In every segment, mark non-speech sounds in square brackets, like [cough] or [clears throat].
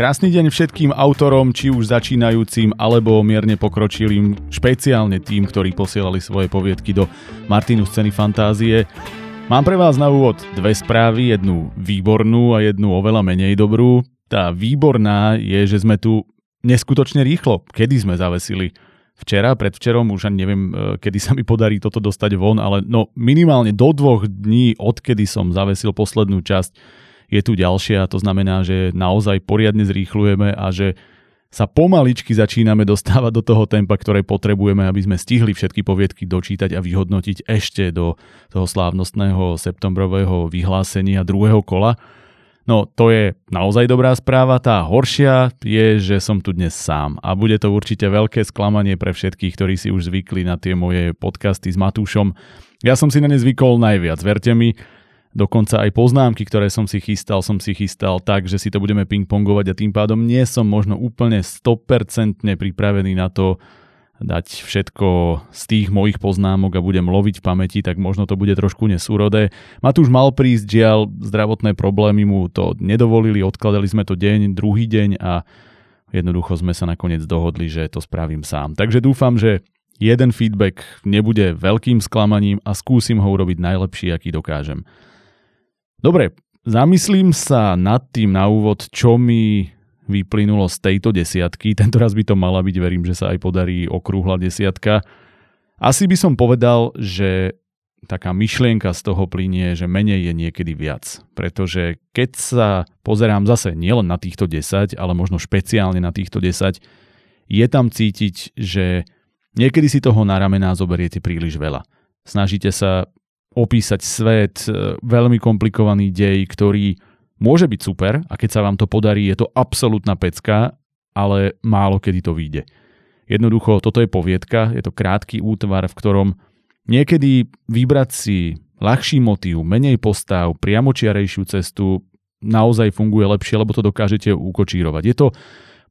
Krásny deň všetkým autorom, či už začínajúcim alebo mierne pokročilým, špeciálne tým, ktorí posielali svoje poviedky do Martinu scény fantázie. Mám pre vás na úvod dve správy, jednu výbornú a jednu oveľa menej dobrú. Tá výborná je, že sme tu neskutočne rýchlo. Kedy sme zavesili? Včera, predvčerom, už ani neviem, e, kedy sa mi podarí toto dostať von, ale no minimálne do dvoch dní, odkedy som zavesil poslednú časť je tu ďalšia, to znamená, že naozaj poriadne zrýchlujeme a že sa pomaličky začíname dostávať do toho tempa, ktoré potrebujeme, aby sme stihli všetky poviedky dočítať a vyhodnotiť ešte do toho slávnostného septembrového vyhlásenia druhého kola. No to je naozaj dobrá správa. Tá horšia je, že som tu dnes sám a bude to určite veľké sklamanie pre všetkých, ktorí si už zvykli na tie moje podcasty s Matúšom. Ja som si na ne zvykol najviac, verte mi. Dokonca aj poznámky, ktoré som si chystal, som si chystal tak, že si to budeme pingpongovať a tým pádom nie som možno úplne 100% pripravený na to dať všetko z tých mojich poznámok a budem loviť v pamäti, tak možno to bude trošku nesúrodé. Matúš mal prísť, žiaľ, zdravotné problémy mu to nedovolili, odkladali sme to deň, druhý deň a jednoducho sme sa nakoniec dohodli, že to spravím sám. Takže dúfam, že jeden feedback nebude veľkým sklamaním a skúsim ho urobiť najlepší, aký dokážem. Dobre, zamyslím sa nad tým na úvod, čo mi vyplynulo z tejto desiatky. [laughs] Tento raz by to mala byť, verím, že sa aj podarí okrúhla desiatka. Asi by som povedal, že taká myšlienka z toho plinie, že menej je niekedy viac. Pretože keď sa pozerám zase nielen na týchto 10, ale možno špeciálne na týchto 10, je tam cítiť, že niekedy si toho na ramená zoberiete príliš veľa. Snažíte sa opísať svet, e, veľmi komplikovaný dej, ktorý môže byť super a keď sa vám to podarí, je to absolútna pecka, ale málo kedy to vyjde. Jednoducho, toto je poviedka, je to krátky útvar, v ktorom niekedy vybrať si ľahší motív, menej postav, priamočiarejšiu cestu naozaj funguje lepšie, lebo to dokážete ukočírovať. Je to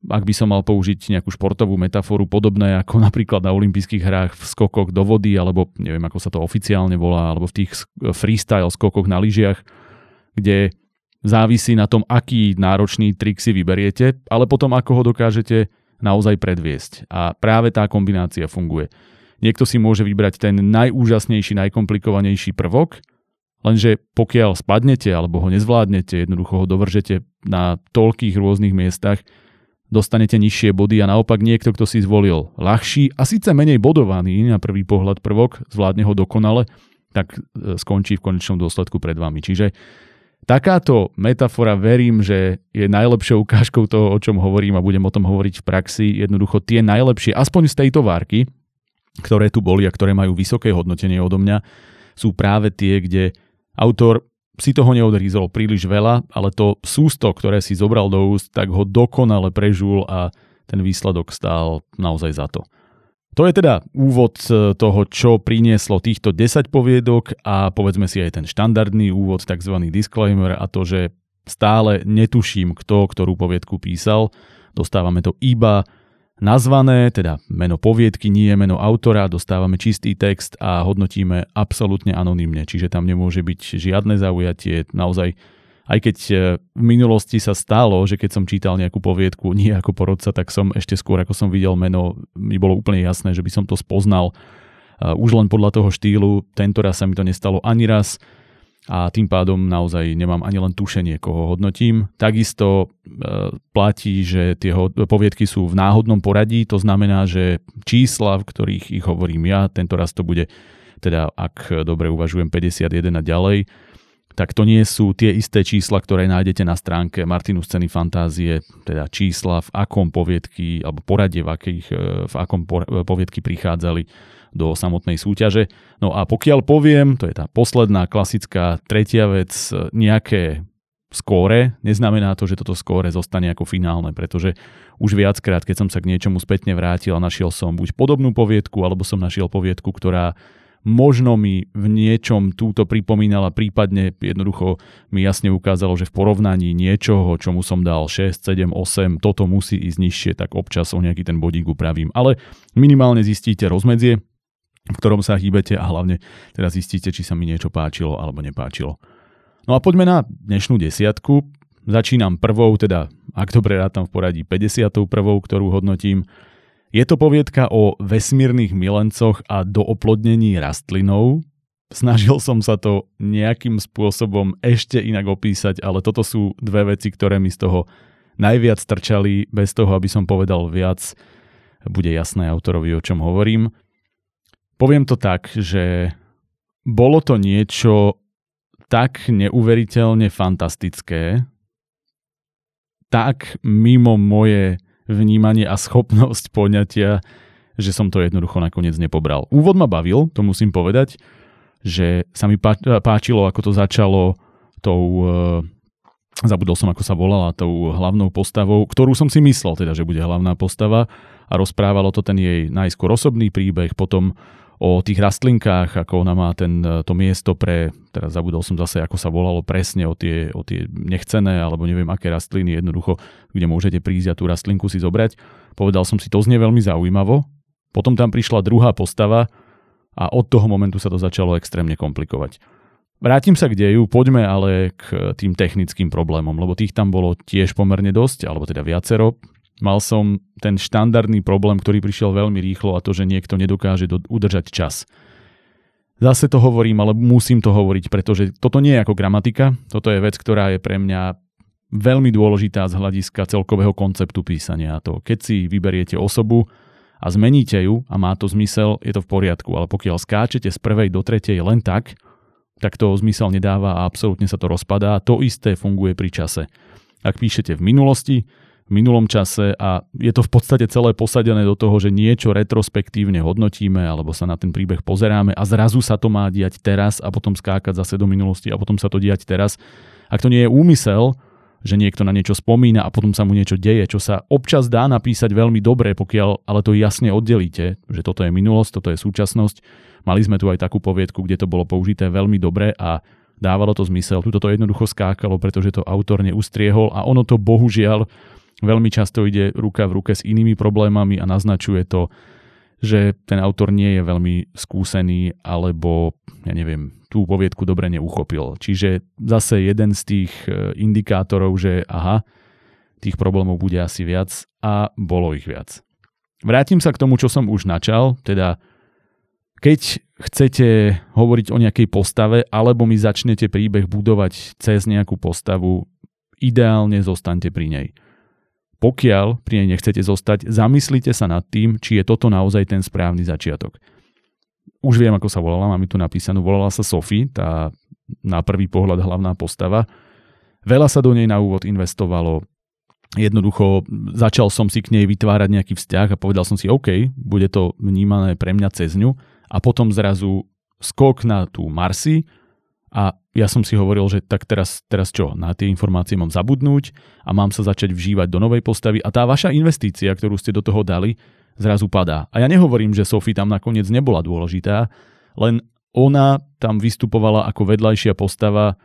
ak by som mal použiť nejakú športovú metaforu podobné ako [laughs] napríklad na olympijských hrách v skokoch do vody, alebo neviem ako sa to oficiálne volá, alebo v tých freestyle skokoch na lyžiach, kde závisí na tom, aký náročný trik si vyberiete, ale potom ako ho dokážete naozaj predviesť. A práve tá kombinácia funguje. Niekto si môže vybrať ten najúžasnejší, najkomplikovanejší prvok, lenže pokiaľ spadnete alebo ho nezvládnete, jednoducho ho dovržete na toľkých rôznych miestach, dostanete nižšie body a naopak niekto, kto si zvolil ľahší a síce menej bodovaný na prvý pohľad prvok, zvládne ho dokonale, tak e, skončí v konečnom dôsledku pred vami. Čiže takáto metafora verím, že je najlepšou ukážkou toho, o čom hovorím a budem o tom hovoriť v praxi. Jednoducho tie najlepšie, aspoň z tejto várky, ktoré tu boli a ktoré majú vysoké hodnotenie odo mňa, sú práve tie, kde autor si toho neodrízol príliš veľa, ale to sústo, ktoré si zobral do úst, tak ho dokonale prežul a ten výsledok stál naozaj za to. To je teda úvod e, toho, čo prinieslo týchto 10 poviedok a povedzme si aj ten štandardný úvod, tzv. disclaimer a to, že stále netuším, kto ktorú poviedku písal. Dostávame to iba nazvané, teda meno poviedky, nie meno autora, dostávame čistý text a hodnotíme absolútne anonymne, čiže tam nemôže byť žiadne zaujatie, naozaj aj keď e, v minulosti sa stalo, že keď som čítal nejakú poviedku [laughs] nie ako porodca, tak som ešte skôr, ako som videl meno, mi bolo úplne jasné, že by som to spoznal už len podľa toho štýlu. Tento raz sa mi to nestalo ani raz a tým pádom naozaj nemám ani len tušenie, koho hodnotím. Takisto e, platí, že tie poviedky sú v náhodnom poradí, to znamená, že čísla, v ktorých ich hovorím ja, tento raz to bude, teda ak dobre uvažujem, 51 a ďalej, tak to nie sú tie isté čísla, ktoré nájdete na stránke Martinu scény fantázie, teda čísla, v akom poviedky, alebo poradie, v, akých, e, v akom poviedky prichádzali do samotnej súťaže. No a pokiaľ poviem, to je tá posledná klasická tretia vec, nejaké skóre, neznamená to, že toto skóre zostane ako finálne, pretože už viackrát, keď som sa k niečomu spätne vrátil a našiel som buď podobnú poviedku, alebo som našiel poviedku, ktorá možno mi v niečom túto pripomínala, prípadne jednoducho mi jasne ukázalo, že v porovnaní niečoho, čomu som dal 6, 7, 8, toto musí ísť nižšie, tak občas o nejaký ten bodík upravím. Ale minimálne zistíte rozmedzie, v ktorom sa hýbete a hlavne teraz zistíte, či sa mi niečo páčilo alebo nepáčilo. No a poďme na dnešnú desiatku. Začínam prvou, teda ak dobre rátam v poradí 51., ktorú hodnotím. Je to poviedka o vesmírnych milencoch a dooplodnení rastlinou. Snažil som sa to nejakým spôsobom ešte inak opísať, ale toto sú dve veci, ktoré mi z toho najviac trčali, bez toho, aby som povedal viac. Bude jasné autorovi, o čom hovorím. Poviem to tak, že bolo to niečo tak neuveriteľne fantastické, tak mimo moje vnímanie a schopnosť poňatia, že som to jednoducho nakoniec nepobral. Úvod ma bavil, to musím povedať, že sa mi páčilo, ako to začalo tou, e, zabudol som, ako sa volala, tou hlavnou postavou, ktorú som si myslel teda, že bude hlavná postava a rozprávalo to ten jej najskôr osobný príbeh, potom o tých rastlinkách, ako ona má ten, e, to miesto pre, teraz zabudol som zase, ako sa volalo presne, o tie, o tie nechcené, alebo neviem aké rastliny jednoducho, kde môžete prísť a tú rastlinku si zobrať. Povedal som si, to znie veľmi zaujímavo. Potom tam prišla druhá postava a od toho momentu sa to začalo extrémne komplikovať. Vrátim sa k deju, poďme ale k tým technickým problémom, lebo tých tam bolo tiež pomerne dosť, alebo teda viacero. Mal som ten štandardný problém, ktorý prišiel veľmi rýchlo a to, že niekto nedokáže do, udržať čas. Zase to hovorím, ale musím to hovoriť, pretože toto nie je ako gramatika, toto je vec, ktorá je pre mňa veľmi dôležitá z hľadiska celkového konceptu písania. To, keď si vyberiete osobu a zmeníte ju a má to zmysel, je to v poriadku, ale pokiaľ skáčete z prvej do tretej len tak, tak to zmysel nedáva a absolútne sa to rozpadá. To isté funguje pri čase. Ak píšete v minulosti, minulom čase a je to v podstate celé posadené do toho, že niečo retrospektívne hodnotíme alebo sa na ten príbeh pozeráme a zrazu sa to má diať teraz a potom skákať zase do minulosti a potom sa to diať teraz. Ak to nie je úmysel, že niekto na niečo spomína a potom sa mu niečo deje, čo sa občas dá napísať veľmi dobre, pokiaľ ale to jasne oddelíte, že toto je minulosť, toto je súčasnosť. Mali sme tu aj takú poviedku, kde to bolo použité veľmi dobre a dávalo to zmysel. Tuto to jednoducho skákalo, pretože to autor neustriehol a ono to bohužiaľ veľmi často ide ruka v ruke s inými problémami a naznačuje to, že ten autor nie je veľmi skúsený alebo, ja neviem, tú poviedku dobre neuchopil. Čiže zase jeden z tých e, indikátorov, že aha, tých problémov bude asi viac a bolo ich viac. Vrátim sa k tomu, čo som už načal, teda keď chcete hovoriť o nejakej postave alebo mi začnete príbeh budovať cez nejakú postavu, ideálne zostaňte pri nej pokiaľ pri nej nechcete zostať, zamyslite sa nad tým, či je toto naozaj ten správny začiatok. Už viem, ako sa volala, mám tu napísanú, volala sa Sophie, tá na prvý pohľad hlavná postava. Veľa sa do nej na úvod investovalo, jednoducho začal som si k nej vytvárať nejaký vzťah a povedal som si, OK, bude to vnímané pre mňa cez ňu a potom zrazu skok na tú Marsi, a ja som si hovoril, že tak teraz, teraz čo, na tie informácie mám zabudnúť a mám sa začať vžívať do novej postavy a tá vaša investícia, ktorú ste do toho dali, zrazu padá. A ja nehovorím, že Sophie tam nakoniec nebola dôležitá, len ona tam vystupovala ako vedľajšia postava,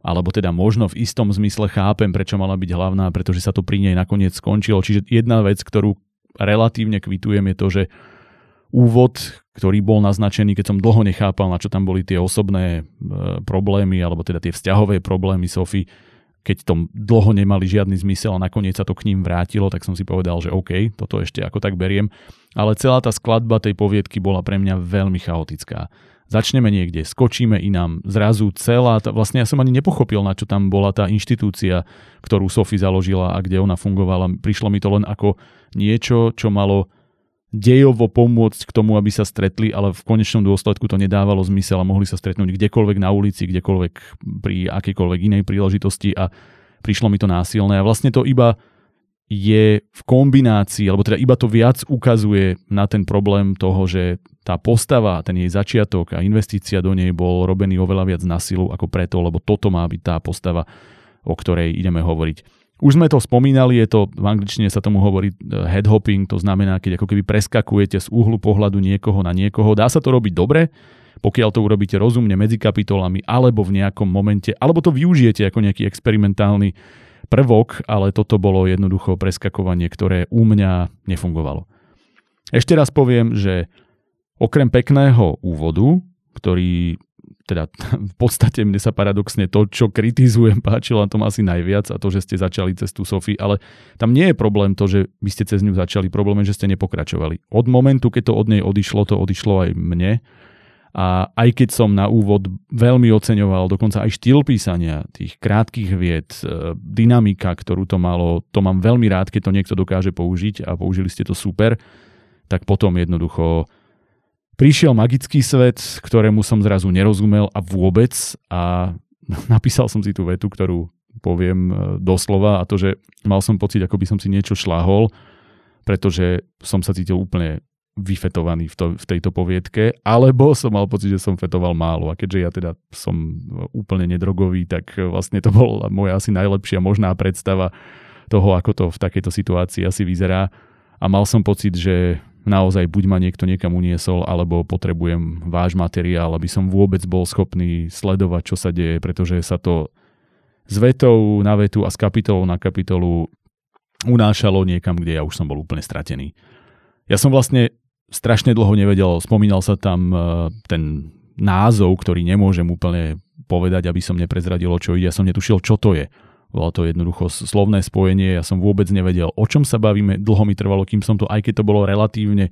alebo teda možno v istom zmysle chápem, prečo mala byť hlavná, pretože sa to pri nej nakoniec skončilo. Čiže jedna vec, ktorú relatívne kvitujem, je to, že úvod, ktorý bol naznačený, keď som dlho nechápal, na čo tam boli tie osobné e, problémy, alebo teda tie vzťahové problémy Sofy, keď tom dlho nemali žiadny zmysel a nakoniec sa to k ním vrátilo, tak som si povedal, že OK, toto ešte ako tak beriem. Ale celá tá skladba tej poviedky bola pre mňa veľmi chaotická. Začneme niekde, skočíme inám, zrazu celá, tá, vlastne ja som ani nepochopil, na čo tam bola tá inštitúcia, ktorú Sophie založila a kde ona fungovala. Prišlo mi to len ako niečo, čo malo dejovo pomôcť k tomu, aby sa stretli, ale v konečnom dôsledku to nedávalo zmysel a mohli sa stretnúť kdekoľvek na ulici, kdekoľvek pri akejkoľvek inej príležitosti a prišlo mi to násilné a vlastne to iba je v kombinácii, alebo teda iba to viac ukazuje na ten problém toho, že tá postava, ten jej začiatok a investícia do nej bol robený oveľa viac na silu ako preto, lebo toto má byť tá postava, o ktorej ideme hovoriť. Už sme to spomínali, je to, v angličtine sa tomu hovorí eh, headhopping, to znamená, keď ako keby preskakujete z uhlu pohľadu niekoho na niekoho. Dá sa to robiť dobre, pokiaľ to urobíte rozumne medzi kapitolami, alebo v nejakom momente, alebo to využijete ako nejaký experimentálny prvok, ale toto bolo jednoducho preskakovanie, ktoré u mňa nefungovalo. Ešte raz poviem, že okrem pekného úvodu, ktorý teda [laughs] v podstate mne sa paradoxne to, čo kritizujem, [laughs] páčilo na tom asi najviac a to, že ste začali cez tú Sofie, ale tam nie je problém to, že vy ste cez ňu začali, problém je, že ste nepokračovali. Od momentu, keď to od nej odišlo, to odišlo aj mne a aj keď som na úvod veľmi oceňoval dokonca aj štýl písania tých krátkých vied, e, dynamika, ktorú to malo, to mám veľmi rád, keď to niekto dokáže použiť a použili ste to super, tak potom jednoducho prišiel magický svet, ktorému som zrazu nerozumel a vôbec a [laughs] napísal som si tú vetu, ktorú poviem e, doslova a to, že mal som pocit, ako by som si niečo šláhol, pretože som sa cítil úplne vyfetovaný v, to, v tejto poviedke, alebo som mal pocit, že som fetoval málo. A keďže ja teda som úplne nedrogový, tak vlastne to bola moja asi najlepšia možná predstava toho, ako to v takejto situácii asi vyzerá. A mal som pocit, že naozaj buď ma niekto niekam uniesol, alebo potrebujem váš materiál, aby som vôbec bol schopný sledovať, čo sa deje, pretože sa to z vetou na vetu a z kapitolu na kapitolu unášalo niekam, kde ja už som bol úplne stratený. Ja som vlastne strašne dlho nevedel, spomínal sa tam e, ten názov, ktorý nemôžem úplne povedať, aby som neprezradil, čo ide. Ja som netušil, čo to je. Bolo to jednoducho slovné spojenie, ja som vôbec nevedel, o čom sa bavíme. Dlho mi trvalo, kým som to, aj keď to bolo relatívne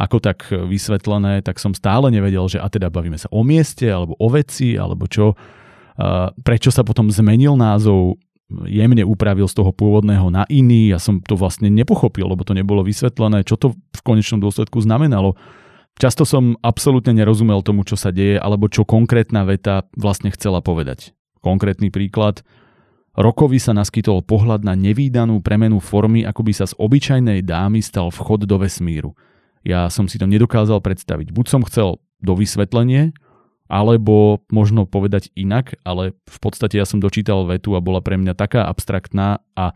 ako tak vysvetlené, tak som stále nevedel, že a teda bavíme sa o mieste, alebo o veci, alebo čo. Prečo sa potom zmenil názov jemne upravil z toho pôvodného na iný. Ja som to vlastne nepochopil, lebo to nebolo vysvetlené, čo to v konečnom dôsledku znamenalo. Často som absolútne nerozumel tomu, čo sa deje, alebo čo konkrétna veta vlastne chcela povedať. Konkrétny príklad. Rokovi sa naskytol pohľad na nevýdanú premenu formy, ako by sa z obyčajnej dámy stal vchod do vesmíru. Ja som si to nedokázal predstaviť. Buď som chcel do vysvetlenie, alebo možno povedať inak, ale v podstate ja som dočítal vetu a bola pre mňa taká abstraktná a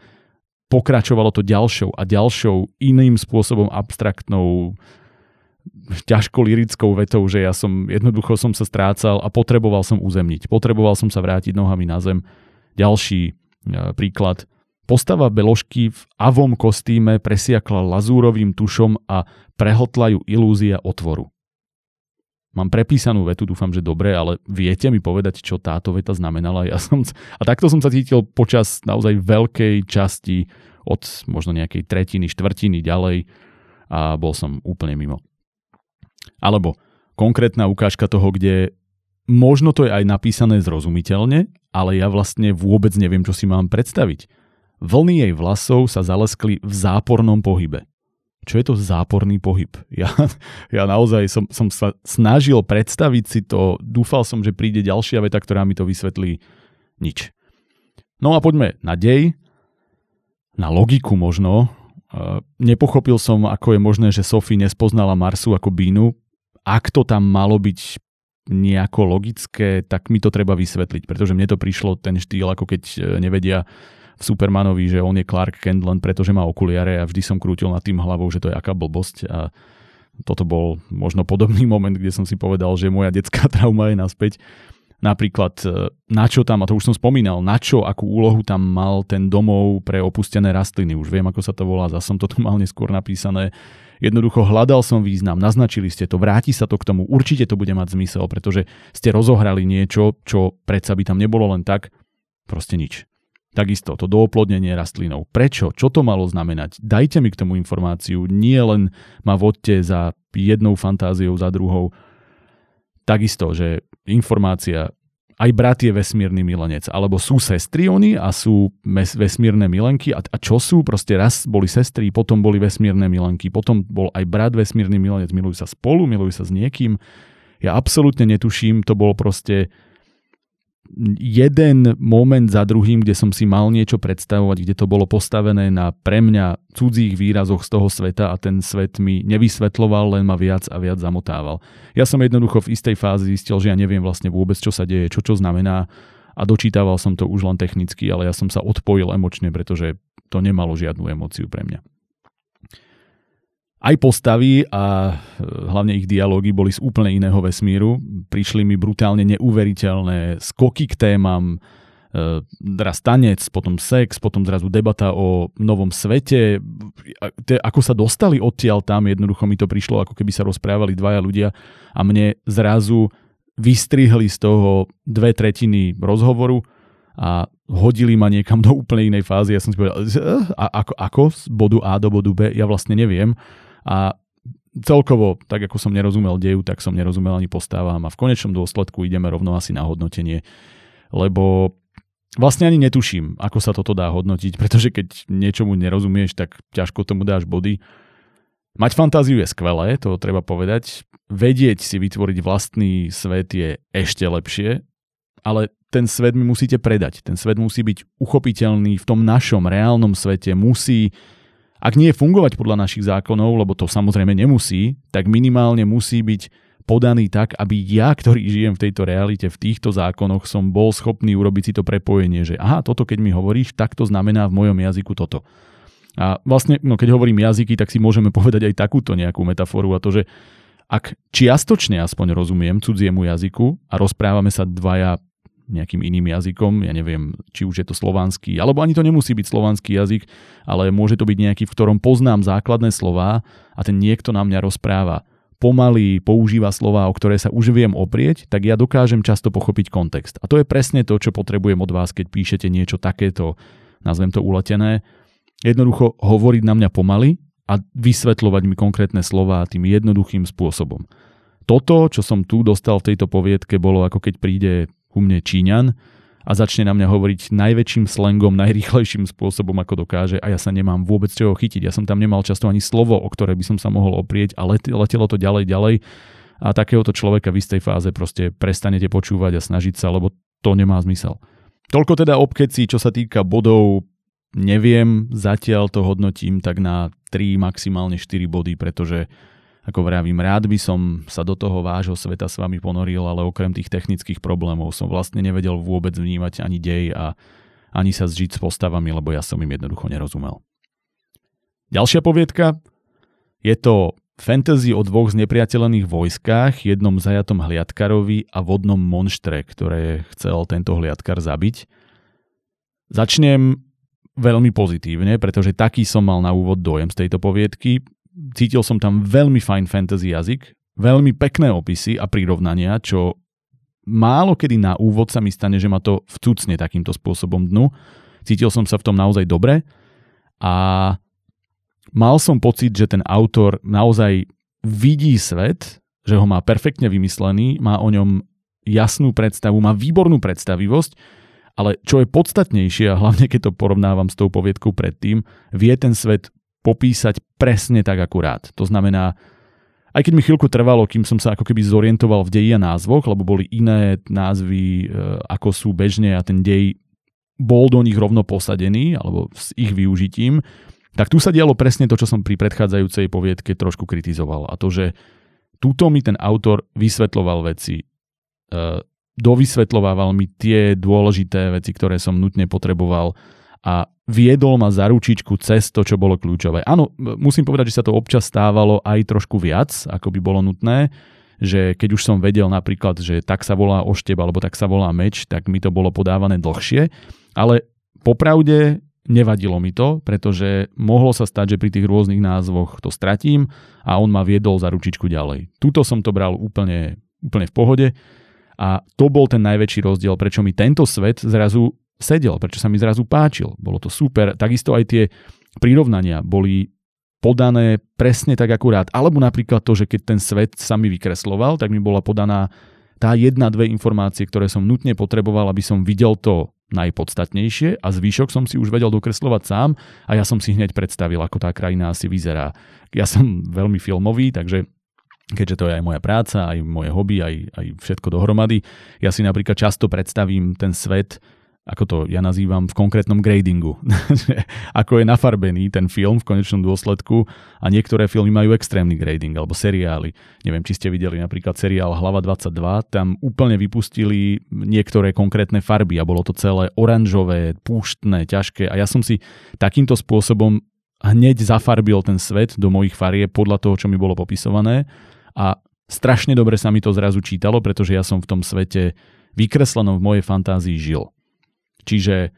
pokračovalo to ďalšou a ďalšou iným spôsobom abstraktnou ťažko lirickou vetou, že ja som jednoducho som sa strácal a potreboval som uzemniť. Potreboval som sa vrátiť nohami na zem. Ďalší e, príklad. Postava Beložky v avom kostýme presiakla lazúrovým tušom a prehltla ju ilúzia otvoru. Mám prepísanú vetu, dúfam, že dobre, ale viete mi povedať, čo táto veta znamenala? Ja som, a takto som sa cítil počas naozaj veľkej časti od možno nejakej tretiny, štvrtiny ďalej a bol som úplne mimo. Alebo konkrétna ukážka toho, kde možno to je aj napísané zrozumiteľne, ale ja vlastne vôbec neviem, čo si mám predstaviť. Vlny jej vlasov sa zaleskli v zápornom pohybe čo je to záporný pohyb. [laughs] Ja, ja naozaj som, som sa snažil predstaviť si to, dúfal som, že príde ďalšia veta, ktorá mi to vysvetlí nič. No a poďme na dej, na logiku možno. Nepochopil som, ako je možné, že Sophie nespoznala Marsu ako Bínu. Ak to tam malo byť nejako logické, tak mi to treba vysvetliť, pretože mne to prišlo ten štýl, ako keď e, nevedia v Supermanovi, že on je Clark Kent len preto, že má okuliare a vždy som krútil nad tým hlavou, že to je aká blbosť a toto bol možno podobný [laughs] moment, kde som si povedal, že moja detská [laughs] trauma je naspäť. Napríklad, e, na čo tam, a to už som spomínal, na čo, akú úlohu tam mal ten domov pre opustené rastliny. Už viem, ako sa to volá, zase som to tu [laughs] mal neskôr napísané. Jednoducho hľadal som význam, naznačili ste to, vráti sa to k tomu, určite to bude mať zmysel, pretože ste rozohrali niečo, čo predsa by tam nebolo len tak, proste nič. Takisto to dooplodnenie rastlinou. Prečo? Čo to malo znamenať? Dajte mi k tomu informáciu. Nie len ma vodte za jednou fantáziou, za druhou. Takisto, že informácia aj brat je vesmírny milenec, alebo sú sestry oni a sú mes- vesmírne milenky a, a čo sú? Proste raz boli sestry, potom boli vesmírne milenky, potom bol aj brat vesmírny milenec, milujú sa spolu, milujú sa s niekým. Ja absolútne netuším, to bol proste jeden moment za druhým, kde som si mal niečo predstavovať, kde to bolo postavené na pre mňa cudzích výrazoch z toho sveta a ten svet mi nevysvetloval, len ma viac a viac zamotával. Ja som jednoducho v istej fázi zistil, že ja neviem vlastne vôbec, čo sa deje, čo čo znamená a dočítaval som to už len technicky, ale ja som sa odpojil emočne, pretože to nemalo žiadnu emóciu pre mňa. Aj postavy a e, hlavne ich dialógy boli z úplne iného vesmíru. Prišli mi brutálne neuveriteľné skoky k témam, teraz tanec, potom sex, potom zrazu debata o novom svete. Ako sa dostali odtiaľ tam, jednoducho mi to prišlo, ako keby sa rozprávali dvaja ľudia a mne zrazu vystrihli z toho dve tretiny rozhovoru a hodili ma niekam do úplne inej fázy. Ja som si povedal, a ako, ako z bodu A do bodu B, ja vlastne neviem. A celkovo, tak ako som nerozumel deju, tak som nerozumel ani postávam a v konečnom dôsledku ideme rovno asi na hodnotenie, lebo vlastne ani netuším, ako sa toto dá hodnotiť, [laughs] pretože keď niečomu nerozumieš, tak ťažko tomu dáš body. Mať fantáziu je skvelé, to treba povedať. Vedieť si vytvoriť vlastný svet je ešte lepšie, ale ten svet mi musíte predať. Ten svet musí byť uchopiteľný v tom našom reálnom svete. Musí, ak nie fungovať podľa našich zákonov, lebo to samozrejme nemusí, tak minimálne musí byť podaný tak, aby ja, ktorý žijem v tejto realite, v týchto zákonoch, som bol schopný urobiť si to prepojenie, že aha, toto keď mi hovoríš, tak to znamená v mojom jazyku toto. A vlastne, no keď hovorím jazyky, tak si môžeme povedať aj takúto nejakú metaforu a to, že ak čiastočne aspoň rozumiem cudziemu jazyku a rozprávame sa dvaja nejakým iným jazykom, ja neviem, či už je to slovanský, alebo ani to nemusí byť slovanský jazyk, ale môže to byť nejaký, v ktorom poznám základné slová a ten niekto na mňa rozpráva pomaly používa slova, o ktoré sa už viem oprieť, tak ja dokážem často pochopiť kontext. A to je presne to, čo potrebujem od vás, keď píšete niečo takéto, nazvem to uletené, jednoducho hovoriť na mňa pomaly a vysvetľovať mi konkrétne slova tým jednoduchým spôsobom. Toto, čo som tu dostal v tejto poviedke, bolo ako keď príde ku mne Číňan a začne na mňa hovoriť najväčším slangom, najrýchlejším spôsobom, ako dokáže a ja sa nemám vôbec čoho chytiť. Ja som tam nemal často ani slovo, o ktoré by som sa mohol oprieť a letelo to ďalej, ďalej a takéhoto človeka v istej fáze proste prestanete počúvať a snažiť sa, lebo to nemá zmysel. Toľko teda obkeci, čo sa týka bodov neviem, zatiaľ to hodnotím tak na 3, maximálne 4 body, pretože ako vravím, rád by som sa do toho vášho sveta s vami ponoril, ale okrem tých technických problémov som vlastne nevedel vôbec vnímať ani dej a ani sa zžiť s postavami, lebo ja som im jednoducho nerozumel. Ďalšia poviedka je to fantasy o dvoch znepriateľených vojskách, jednom zajatom hliadkarovi a vodnom monštre, ktoré chcel tento hliadkar zabiť. Začnem veľmi pozitívne, pretože taký som mal na úvod dojem z tejto poviedky. Cítil som tam veľmi fajn fantasy jazyk, veľmi pekné opisy a prirovnania, čo málo kedy na úvod sa mi stane, že ma to vcucne takýmto spôsobom dnu. Cítil som sa v tom naozaj dobre a mal som pocit, že ten autor naozaj vidí svet, že ho má perfektne vymyslený, má o ňom jasnú predstavu, má výbornú predstavivosť ale čo je podstatnejšie, a hlavne keď to porovnávam s tou poviedkou predtým, vie ten svet popísať presne tak akurát. To znamená, aj keď mi chvíľku trvalo, kým som sa ako keby zorientoval v deji a názvoch, lebo boli iné názvy, e, ako sú bežne a ten dej bol do nich rovno posadený, alebo s ich využitím, tak tu sa dialo presne to, čo som pri predchádzajúcej poviedke trošku kritizoval. A to, že túto mi ten autor vysvetloval veci e, mi tie dôležité veci, ktoré som nutne potreboval a viedol ma za ručičku cez to, čo bolo kľúčové. Áno, musím povedať, že sa to občas stávalo aj trošku viac, ako by bolo nutné, že keď už som vedel napríklad, že tak sa volá ošteb alebo tak sa volá meč, tak mi to bolo podávané dlhšie, ale popravde nevadilo mi to, pretože mohlo sa stať, že pri tých rôznych názvoch to stratím a on ma viedol za ručičku ďalej. Tuto som to bral úplne, úplne v pohode a to bol ten najväčší rozdiel, prečo mi tento svet zrazu sedel, prečo sa mi zrazu páčil. Bolo to super. Takisto aj tie prirovnania boli podané presne tak akurát. Alebo napríklad to, že keď ten svet sa mi vykresloval, tak mi bola podaná tá jedna, dve informácie, ktoré som nutne potreboval, aby som videl to najpodstatnejšie a zvyšok som si už vedel dokreslovať sám a ja som si hneď predstavil, ako tá krajina asi vyzerá. Ja som veľmi filmový, takže keďže to je aj moja práca, aj moje hobby, aj, aj všetko dohromady. Ja si napríklad často predstavím ten svet, ako to ja nazývam, v konkrétnom gradingu. [laughs] ako je nafarbený ten film v konečnom dôsledku a niektoré filmy majú extrémny grading alebo seriály. Neviem, či ste videli napríklad seriál Hlava 22, tam úplne vypustili niektoré konkrétne farby a bolo to celé oranžové, púštne, ťažké a ja som si takýmto spôsobom hneď zafarbil ten svet do mojich farie podľa toho, čo mi bolo popisované a strašne dobre sa mi to zrazu čítalo, pretože ja som v tom svete vykreslenom v mojej fantázii žil. Čiže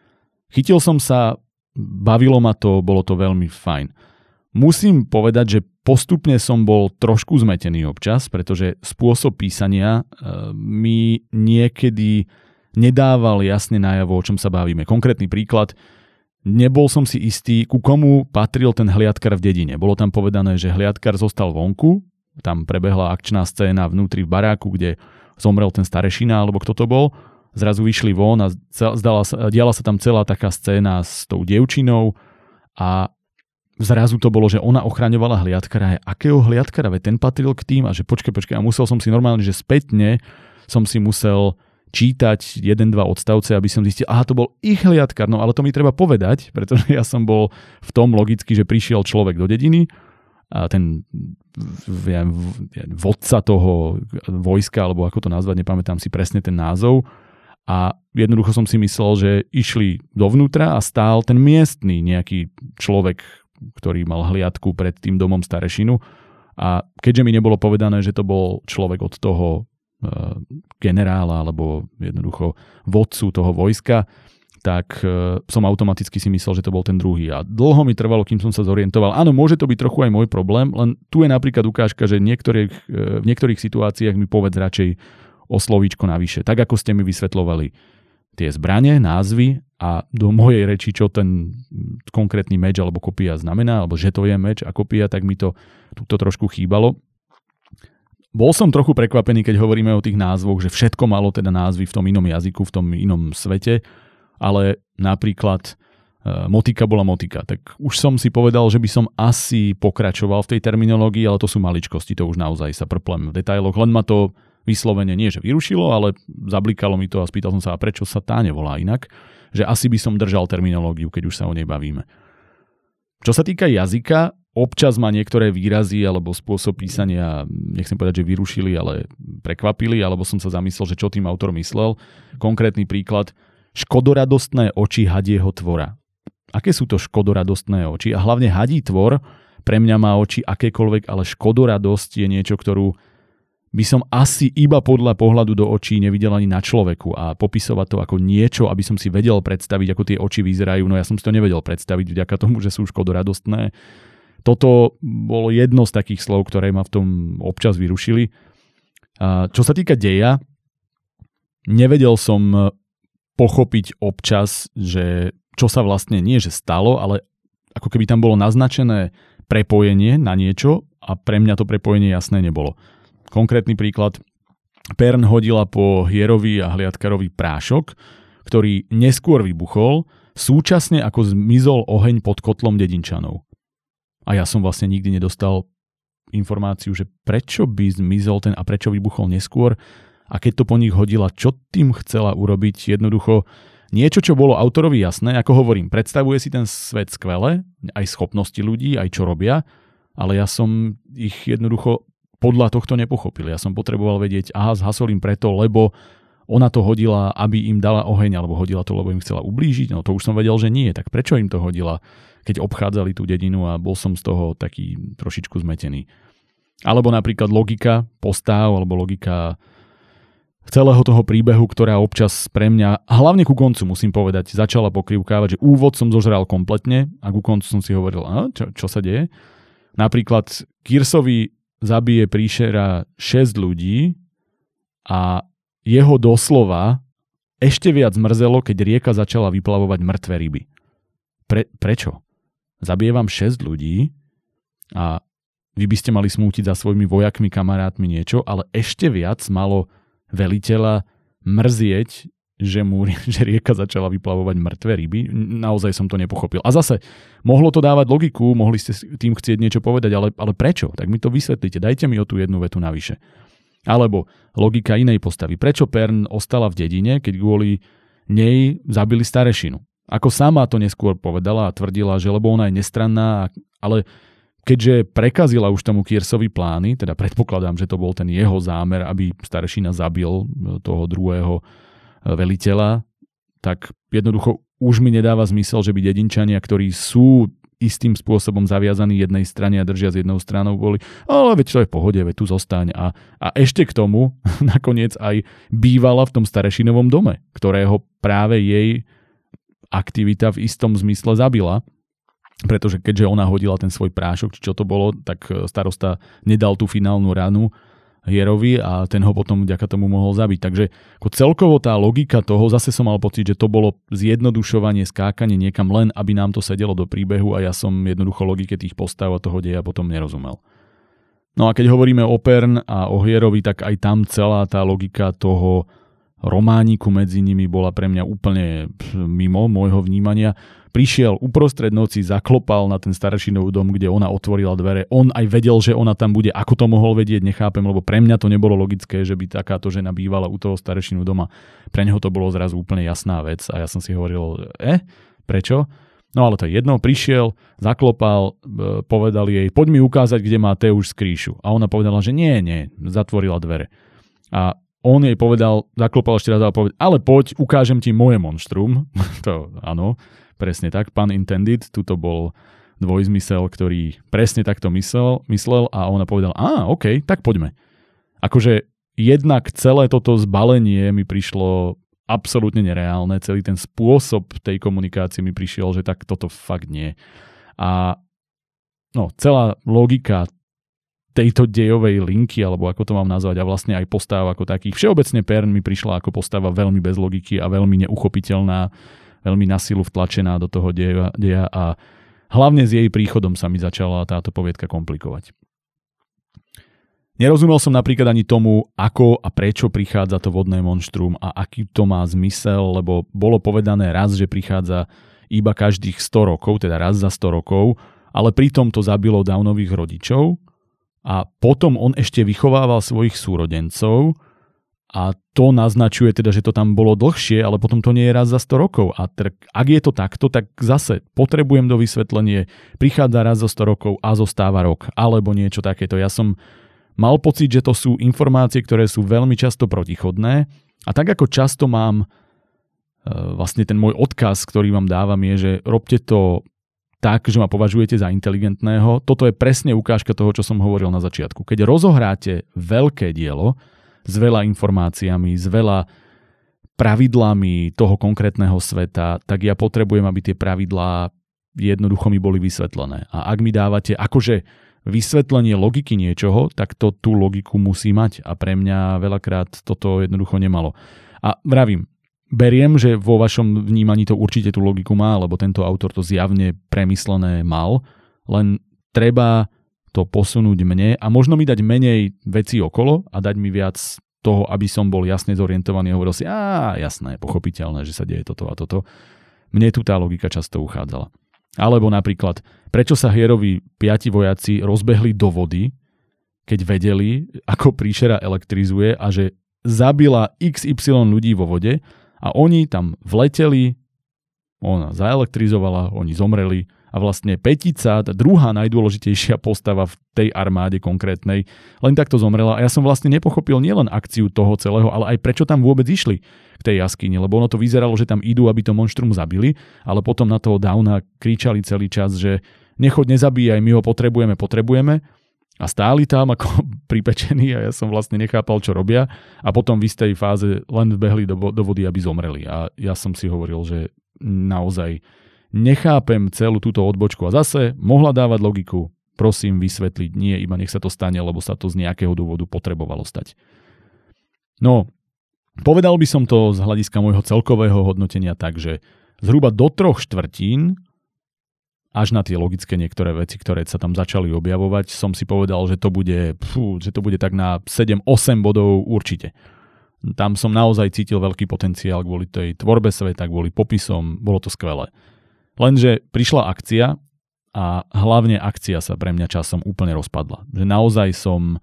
chytil som sa, bavilo ma to, bolo to veľmi fajn. Musím povedať, že postupne som bol trošku zmetený občas, pretože spôsob písania e, mi niekedy nedával jasne najavo, o čom sa bavíme. Konkrétny príklad, nebol som si istý, ku komu patril ten hliadkar v dedine. Bolo tam povedané, že hliadkar zostal vonku, tam prebehla akčná scéna vnútri v baráku, kde zomrel ten starešina, alebo kto to bol. Zrazu vyšli von a zdala diala sa tam celá taká scéna s tou dievčinou a zrazu to bolo, že ona ochraňovala hliadkara. Akého hliadkara? Veď ten patril k tým a že počkaj, počkaj. A musel som si normálne, že spätne som si musel čítať jeden, dva odstavce, aby som zistil, aha, to bol ich hliadkar, no ale to mi treba povedať, pretože ja som bol v tom logicky, že prišiel človek do dediny a ten ja, vodca toho vojska, alebo ako to nazvať, nepamätám si presne ten názov, a jednoducho som si myslel, že išli dovnútra a stál ten miestný nejaký človek, ktorý mal hliadku pred tým domom starešinu. A keďže mi nebolo povedané, že to bol človek od toho e, generála alebo jednoducho vodcu toho vojska, tak e, som automaticky si myslel, že to bol ten druhý. A dlho mi trvalo, kým som sa zorientoval. Áno, môže to byť trochu aj môj problém, len tu je napríklad ukážka, že niektorých, e, v niektorých situáciách mi povedz radšej o slovíčko navyše. Tak ako ste mi vysvetlovali tie zbranie, názvy a do mojej reči, čo ten konkrétny meč alebo kopia znamená, alebo že to je meč a kopia, tak mi to to trošku chýbalo. Bol som trochu prekvapený, keď hovoríme o tých názvoch, že všetko malo teda názvy v tom inom jazyku, v tom inom svete, ale napríklad e, motika bola motika. Tak už som si povedal, že by som asi pokračoval v tej terminológii, ale to sú maličkosti, to už naozaj sa prplem v detailoch, len ma to vyslovene nie, že vyrušilo, ale zablikalo mi to a spýtal som sa, a prečo sa tá nevolá inak, že asi by som držal terminológiu, keď už sa o nej bavíme. Čo sa týka jazyka, občas ma niektoré výrazy alebo spôsob písania, nechcem povedať, že vyrušili, ale prekvapili, alebo som sa zamyslel, že čo tým autor myslel. Konkrétny príklad, škodoradostné oči hadieho tvora. Aké sú to škodoradostné oči? A hlavne hadí tvor pre mňa má oči akékoľvek, ale škodoradosť je niečo, ktorú by som asi iba podľa pohľadu do očí nevidel ani na človeku a popisovať to ako niečo, aby som si vedel predstaviť, ako tie oči vyzerajú, no ja som si to nevedel predstaviť vďaka tomu, že sú škodoradostné. Toto bolo jedno z takých slov, ktoré ma v tom občas vyrušili. A čo sa týka deja, nevedel som pochopiť občas, že čo sa vlastne nie, že stalo, ale ako keby tam bolo naznačené prepojenie na niečo a pre mňa to prepojenie jasné nebolo. Konkrétny príklad. Pern hodila po hierovi a hliadkarovi prášok, ktorý neskôr vybuchol, súčasne ako zmizol oheň pod kotlom dedinčanov. A ja som vlastne nikdy nedostal informáciu, že prečo by zmizol ten a prečo vybuchol neskôr a keď to po nich hodila, čo tým chcela urobiť jednoducho niečo, čo bolo autorovi jasné, ako hovorím, predstavuje si ten svet skvele, aj schopnosti ľudí, aj čo robia, ale ja som ich jednoducho podľa tohto nepochopili. Ja som potreboval vedieť, aha, zhasol im preto, lebo ona to hodila, aby im dala oheň, alebo hodila to, lebo im chcela ublížiť. No to už som vedel, že nie. Tak prečo im to hodila, keď obchádzali tú dedinu a bol som z toho taký trošičku zmetený. Alebo napríklad logika postav, alebo logika celého toho príbehu, ktorá občas pre mňa, hlavne ku koncu musím povedať, začala pokrivkávať, že úvod som zožral kompletne a ku koncu som si hovoril, a čo, čo sa deje? Napríklad Kirsovi zabije príšera 6 ľudí a jeho doslova ešte viac mrzelo, keď rieka začala vyplavovať mŕtve ryby. Pre, prečo? Zabije vám 6 ľudí a vy by ste mali smútiť za svojimi vojakmi, kamarátmi niečo, ale ešte viac malo veliteľa mrzieť, že, mu, [laughs] že rieka začala vyplavovať mŕtve ryby. Naozaj som to nepochopil. A zase, mohlo to dávať logiku, mohli ste tým chcieť niečo povedať, ale, ale prečo? Tak mi to vysvetlite, dajte mi o tú jednu vetu navyše. Alebo logika inej postavy. Prečo Pern ostala v dedine, keď kvôli nej zabili starešinu? Ako sama to neskôr povedala a tvrdila, že lebo ona je nestranná, ale keďže prekazila už tomu Kiersovi plány, teda predpokladám, že to bol ten jeho zámer, aby starešina zabil toho druhého veliteľa, tak jednoducho už mi nedáva zmysel, že by dedinčania, ktorí sú istým spôsobom zaviazaní jednej strane a držia z jednou stranou, boli, ale veď to je v pohode, veď tu zostaň. A, a ešte k tomu [laughs] nakoniec aj bývala v tom starešinovom dome, ktorého práve jej aktivita v istom zmysle zabila. pretože keďže ona hodila ten svoj prášok, či čo to bolo, tak e, starosta nedal tú finálnu ranu Hierovi a ten ho potom vďaka tomu mohol zabiť. Takže ako celkovo tá logika toho, zase som mal pocit, že to bolo zjednodušovanie, skákanie niekam len, aby nám to sedelo do príbehu a ja som jednoducho logike tých postav a toho deja potom nerozumel. No a keď hovoríme o Pern a o Hierovi, tak aj tam celá tá logika toho romániku medzi nimi bola pre mňa úplne mimo môjho vnímania prišiel uprostred noci, zaklopal na ten staršinov dom, kde ona otvorila dvere. On aj vedel, že ona tam bude. Ako to mohol vedieť, nechápem, lebo pre mňa to nebolo logické, že by takáto žena bývala u toho staršinu doma. Pre neho to bolo zrazu úplne jasná vec a ja som si hovoril, e, prečo? No ale to je jedno, prišiel, zaklopal, e, povedal jej, poď mi ukázať, kde má Teuš skríšu. A ona povedala, že nie, nie, zatvorila dvere. A on jej povedal, zaklopal ešte raz a povedal, ale poď, ukážem ti moje monštrum. [laughs] to áno, Presne tak, pán intended, tuto bol dvojzmysel, ktorý presne takto myslel, myslel a ona povedala, a OK, tak poďme. Akože jednak celé toto zbalenie mi prišlo absolútne nereálne, celý ten spôsob tej komunikácie mi prišiel, že tak toto fakt nie. A no, celá logika tejto dejovej linky, alebo ako to mám nazvať, a vlastne aj postava ako takých. Všeobecne Pern mi prišla ako postava veľmi bez logiky a veľmi neuchopiteľná veľmi na silu vtlačená do toho deja, deja a hlavne s jej príchodom sa mi začala táto poviedka komplikovať. Nerozumel som napríklad ani tomu, ako a prečo prichádza to vodné monštrum a aký to má zmysel, lebo bolo povedané raz, že prichádza iba každých 100 rokov, teda raz za 100 rokov, ale pritom to zabilo Downových rodičov a potom on ešte vychovával svojich súrodencov a to naznačuje teda, že to tam bolo dlhšie, ale potom to nie je raz za 100 rokov. A tak, ak je to takto, tak zase potrebujem do vysvetlenie, prichádza raz za 100 rokov a zostáva rok, alebo niečo takéto. Ja som mal pocit, že to sú informácie, ktoré sú veľmi často protichodné a tak ako často mám e, vlastne ten môj odkaz, ktorý vám dávam je, že robte to tak, že ma považujete za inteligentného. Toto je presne ukážka toho, čo som hovoril na začiatku. Keď rozohráte veľké dielo, s veľa informáciami, s veľa pravidlami toho konkrétneho sveta, tak ja potrebujem, aby tie pravidlá jednoducho mi boli vysvetlené. A ak mi dávate akože vysvetlenie logiky niečoho, tak to tú logiku musí mať. A pre mňa veľakrát toto jednoducho nemalo. A vravím, beriem, že vo vašom vnímaní to určite tú logiku má, lebo tento autor to zjavne premyslené mal, len treba to posunúť mne a možno mi dať menej veci okolo a dať mi viac toho, aby som bol jasne zorientovaný a hovoril si, a jasné, pochopiteľné, že sa deje toto a toto. Mne tu tá logika často uchádzala. Alebo napríklad, prečo sa Hierovi piati vojaci rozbehli do vody, keď vedeli, ako príšera elektrizuje a že zabila XY ľudí vo vode a oni tam vleteli, ona zaelektrizovala, oni zomreli a vlastne Petica, tá druhá najdôležitejšia postava v tej armáde konkrétnej, len takto zomrela a ja som vlastne nepochopil nielen akciu toho celého, ale aj prečo tam vôbec išli k tej jaskyni, lebo ono to vyzeralo, že tam idú, aby to monštrum zabili, ale potom na toho Downa kričali celý čas, že nechod nezabíjaj, my ho potrebujeme, potrebujeme. A stáli tam ako [laughs] pripečení a ja som vlastne nechápal, čo robia. A potom v istej fáze len vbehli do, do vody, aby zomreli. A ja som si hovoril, že naozaj nechápem celú túto odbočku a zase mohla dávať logiku, prosím vysvetliť, nie iba nech sa to stane, lebo sa to z nejakého dôvodu potrebovalo stať. No, povedal by som to z hľadiska môjho celkového hodnotenia tak, že zhruba do troch štvrtín až na tie logické niektoré veci, ktoré sa tam začali objavovať, som si povedal, že to bude, fú, že to bude tak na 7-8 bodov určite. Tam som naozaj cítil veľký potenciál kvôli tej tvorbe sveta, kvôli popisom, bolo to skvelé. Lenže prišla akcia a hlavne akcia sa pre mňa časom úplne rozpadla. Že naozaj som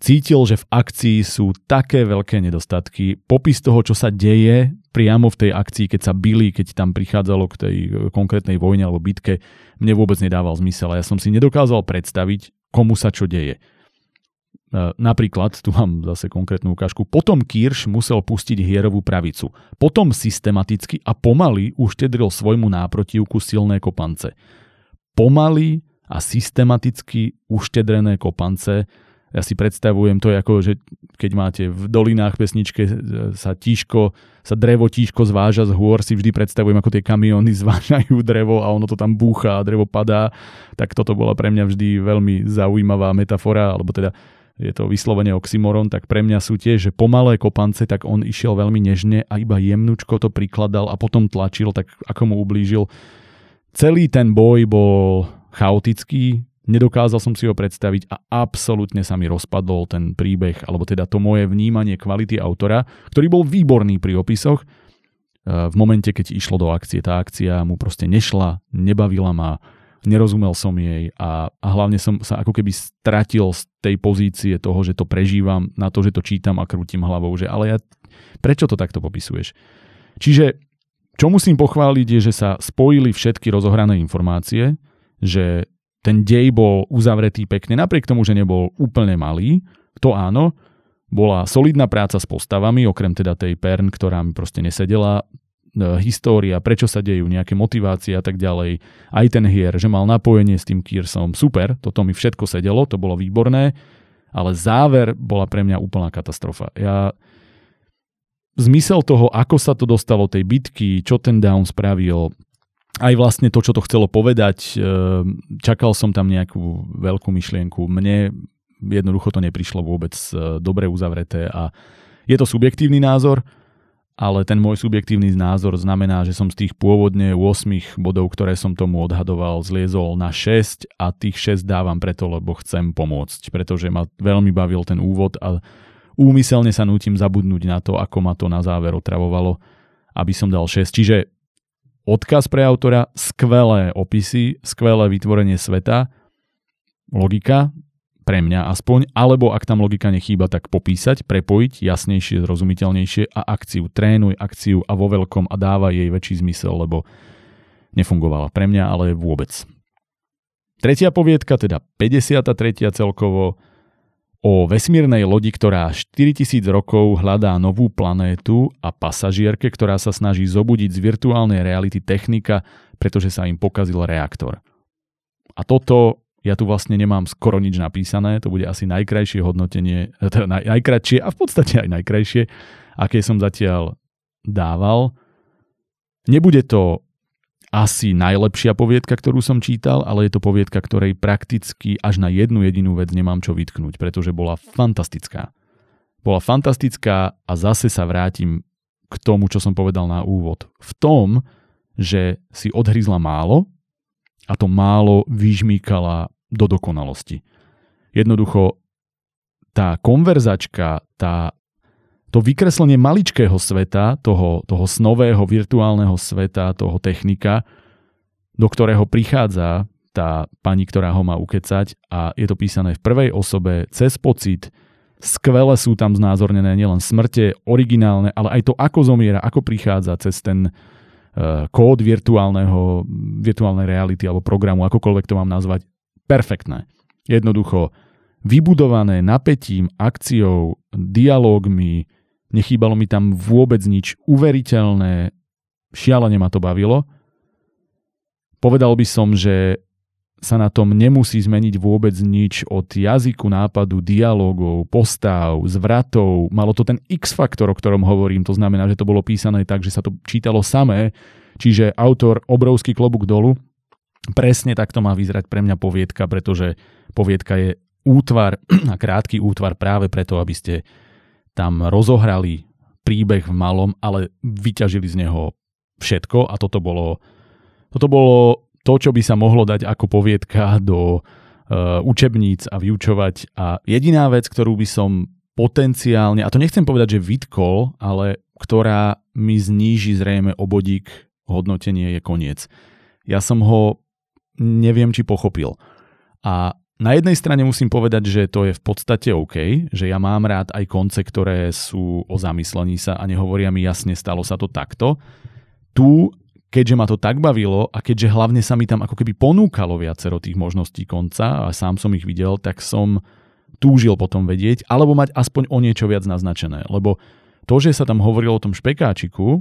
cítil, že v akcii sú také veľké nedostatky. Popis toho, čo sa deje priamo v tej akcii, keď sa byli, keď tam prichádzalo k tej konkrétnej vojne alebo bitke, mne vôbec nedával zmysel. Ja som si nedokázal predstaviť, komu sa čo deje. E, napríklad, tu mám zase konkrétnu ukážku, potom Kirš musel pustiť hierovú pravicu. Potom systematicky a pomaly uštedril svojmu náprotivku silné kopance. Pomaly a systematicky uštedrené kopance Ja si predstavujem to ako, že keď máte v dolinách pesničke sa tížko, sa drevo tížko zváža z hôr, si vždy predstavujem, ako tie kamióny [laughs] zvážajú drevo a ono to tam búcha a drevo padá. Tak toto bola pre mňa vždy veľmi zaujímavá metafora, alebo teda je to vyslovene oxymoron, tak pre mňa sú tie, že pomalé kopance, tak on išiel veľmi nežne a iba jemnučko to prikladal a potom tlačil, tak ako mu ublížil. Celý ten boj bol chaotický, Nedokázal som si ho predstaviť a absolútne sa mi rozpadol ten príbeh, alebo teda to moje vnímanie kvality autora, ktorý bol výborný pri opisoch. E, v momente, keď išlo do akcie, tá akcia mu proste nešla, nebavila ma, nerozumel som jej a, a hlavne som sa ako keby stratil z tej pozície toho, že to prežívam na to, že to čítam a krútim hlavou, že ale ja, prečo to takto popisuješ? Čiže čo musím pochváliť je, že sa spojili všetky rozohrané informácie, že ten dej bol uzavretý pekne, napriek tomu, že nebol úplne malý, to áno, bola solidná práca s postavami, okrem teda tej Pern, ktorá mi proste nesedela, história, prečo sa dejú, nejaké motivácie a tak ďalej. Aj ten hier, že mal napojenie s tým Kiersom, super, toto mi všetko sedelo, to bolo výborné, ale záver bola pre mňa úplná katastrofa. Ja zmysel toho, ako sa to dostalo tej bitky, čo ten Down spravil, aj vlastne to, čo to chcelo povedať, ehm, čakal som tam nejakú veľkú myšlienku. Mne jednoducho to neprišlo vôbec e, dobre uzavreté a je to subjektívny názor, ale ten môj subjektívny názor znamená, že som z tých pôvodne 8 bodov, ktoré som tomu odhadoval, zliezol na 6 a tých 6 dávam preto, lebo chcem pomôcť, pretože ma veľmi bavil ten úvod a úmyselne sa nútim zabudnúť na to, ako ma to na záver otravovalo, aby som dal 6. Čiže odkaz pre autora, skvelé opisy, skvelé vytvorenie sveta, logika, pre mňa aspoň, alebo ak tam logika nechýba, tak popísať, prepojiť jasnejšie, zrozumiteľnejšie a akciu. Trénuj akciu a vo veľkom a dáva jej väčší zmysel, lebo nefungovala pre mňa, ale vôbec. Tretia poviedka, teda 53. celkovo, o vesmírnej lodi, ktorá 4000 rokov hľadá novú planétu a pasažierke, ktorá sa snaží zobudiť z virtuálnej reality technika, pretože sa im pokazil reaktor. A toto ja tu vlastne nemám skoro nič napísané, to bude asi najkrajšie hodnotenie, teda naj, najkračšie a v podstate aj najkrajšie, aké som zatiaľ dával. Nebude to asi najlepšia poviedka, ktorú som čítal, ale je to poviedka, ktorej prakticky až na jednu jedinú vec nemám čo vytknúť, pretože bola fantastická. Bola fantastická a zase sa vrátim k tomu, čo som povedal na úvod. V tom, že si odhryzla málo a to málo vyžmýkala do dokonalosti. Jednoducho tá konverzačka, tá to vykreslenie maličkého sveta, toho, toho snového virtuálneho sveta, toho technika, do ktorého prichádza tá pani, ktorá ho má ukecať a je to písané v prvej osobe, cez pocit, skvele sú tam znázornené nielen smrte, originálne, ale aj to, ako zomiera, ako prichádza cez ten uh, kód virtuálneho, virtuálnej reality alebo programu, akokoľvek to mám nazvať, perfektné. Jednoducho vybudované napätím, akciou, dialógmi, Nechýbalo mi tam vôbec nič uveriteľné, šialene ma to bavilo. Povedal by som, že sa na tom nemusí zmeniť vôbec nič od jazyku, nápadu, dialogov, postav, zvratov. Malo to ten X-faktor, o ktorom hovorím, to znamená, že to bolo písané tak, že sa to čítalo samé, čiže autor obrovský klobúk dolu. Presne takto má vyzerať pre mňa poviedka, pretože poviedka je útvar [clears throat] a krátky útvar práve preto, aby ste tam rozohrali príbeh v malom, ale vyťažili z neho všetko a toto bolo, toto bolo to, čo by sa mohlo dať ako poviedka do uh, učebníc a vyučovať. A jediná vec, ktorú by som potenciálne, a to nechcem povedať, že vytkol, ale ktorá mi zníži zrejme obodík hodnotenie je koniec. Ja som ho neviem, či pochopil. A na jednej strane musím povedať, že to je v podstate OK, že ja mám rád aj konce, ktoré sú o zamyslení sa a nehovoria mi jasne, stalo sa to takto. Tu, keďže ma to tak bavilo a keďže hlavne sa mi tam ako keby ponúkalo viacero tých možností konca a sám som ich videl, tak som túžil potom vedieť, alebo mať aspoň o niečo viac naznačené. Lebo to, že sa tam hovorilo o tom špekáčiku, e,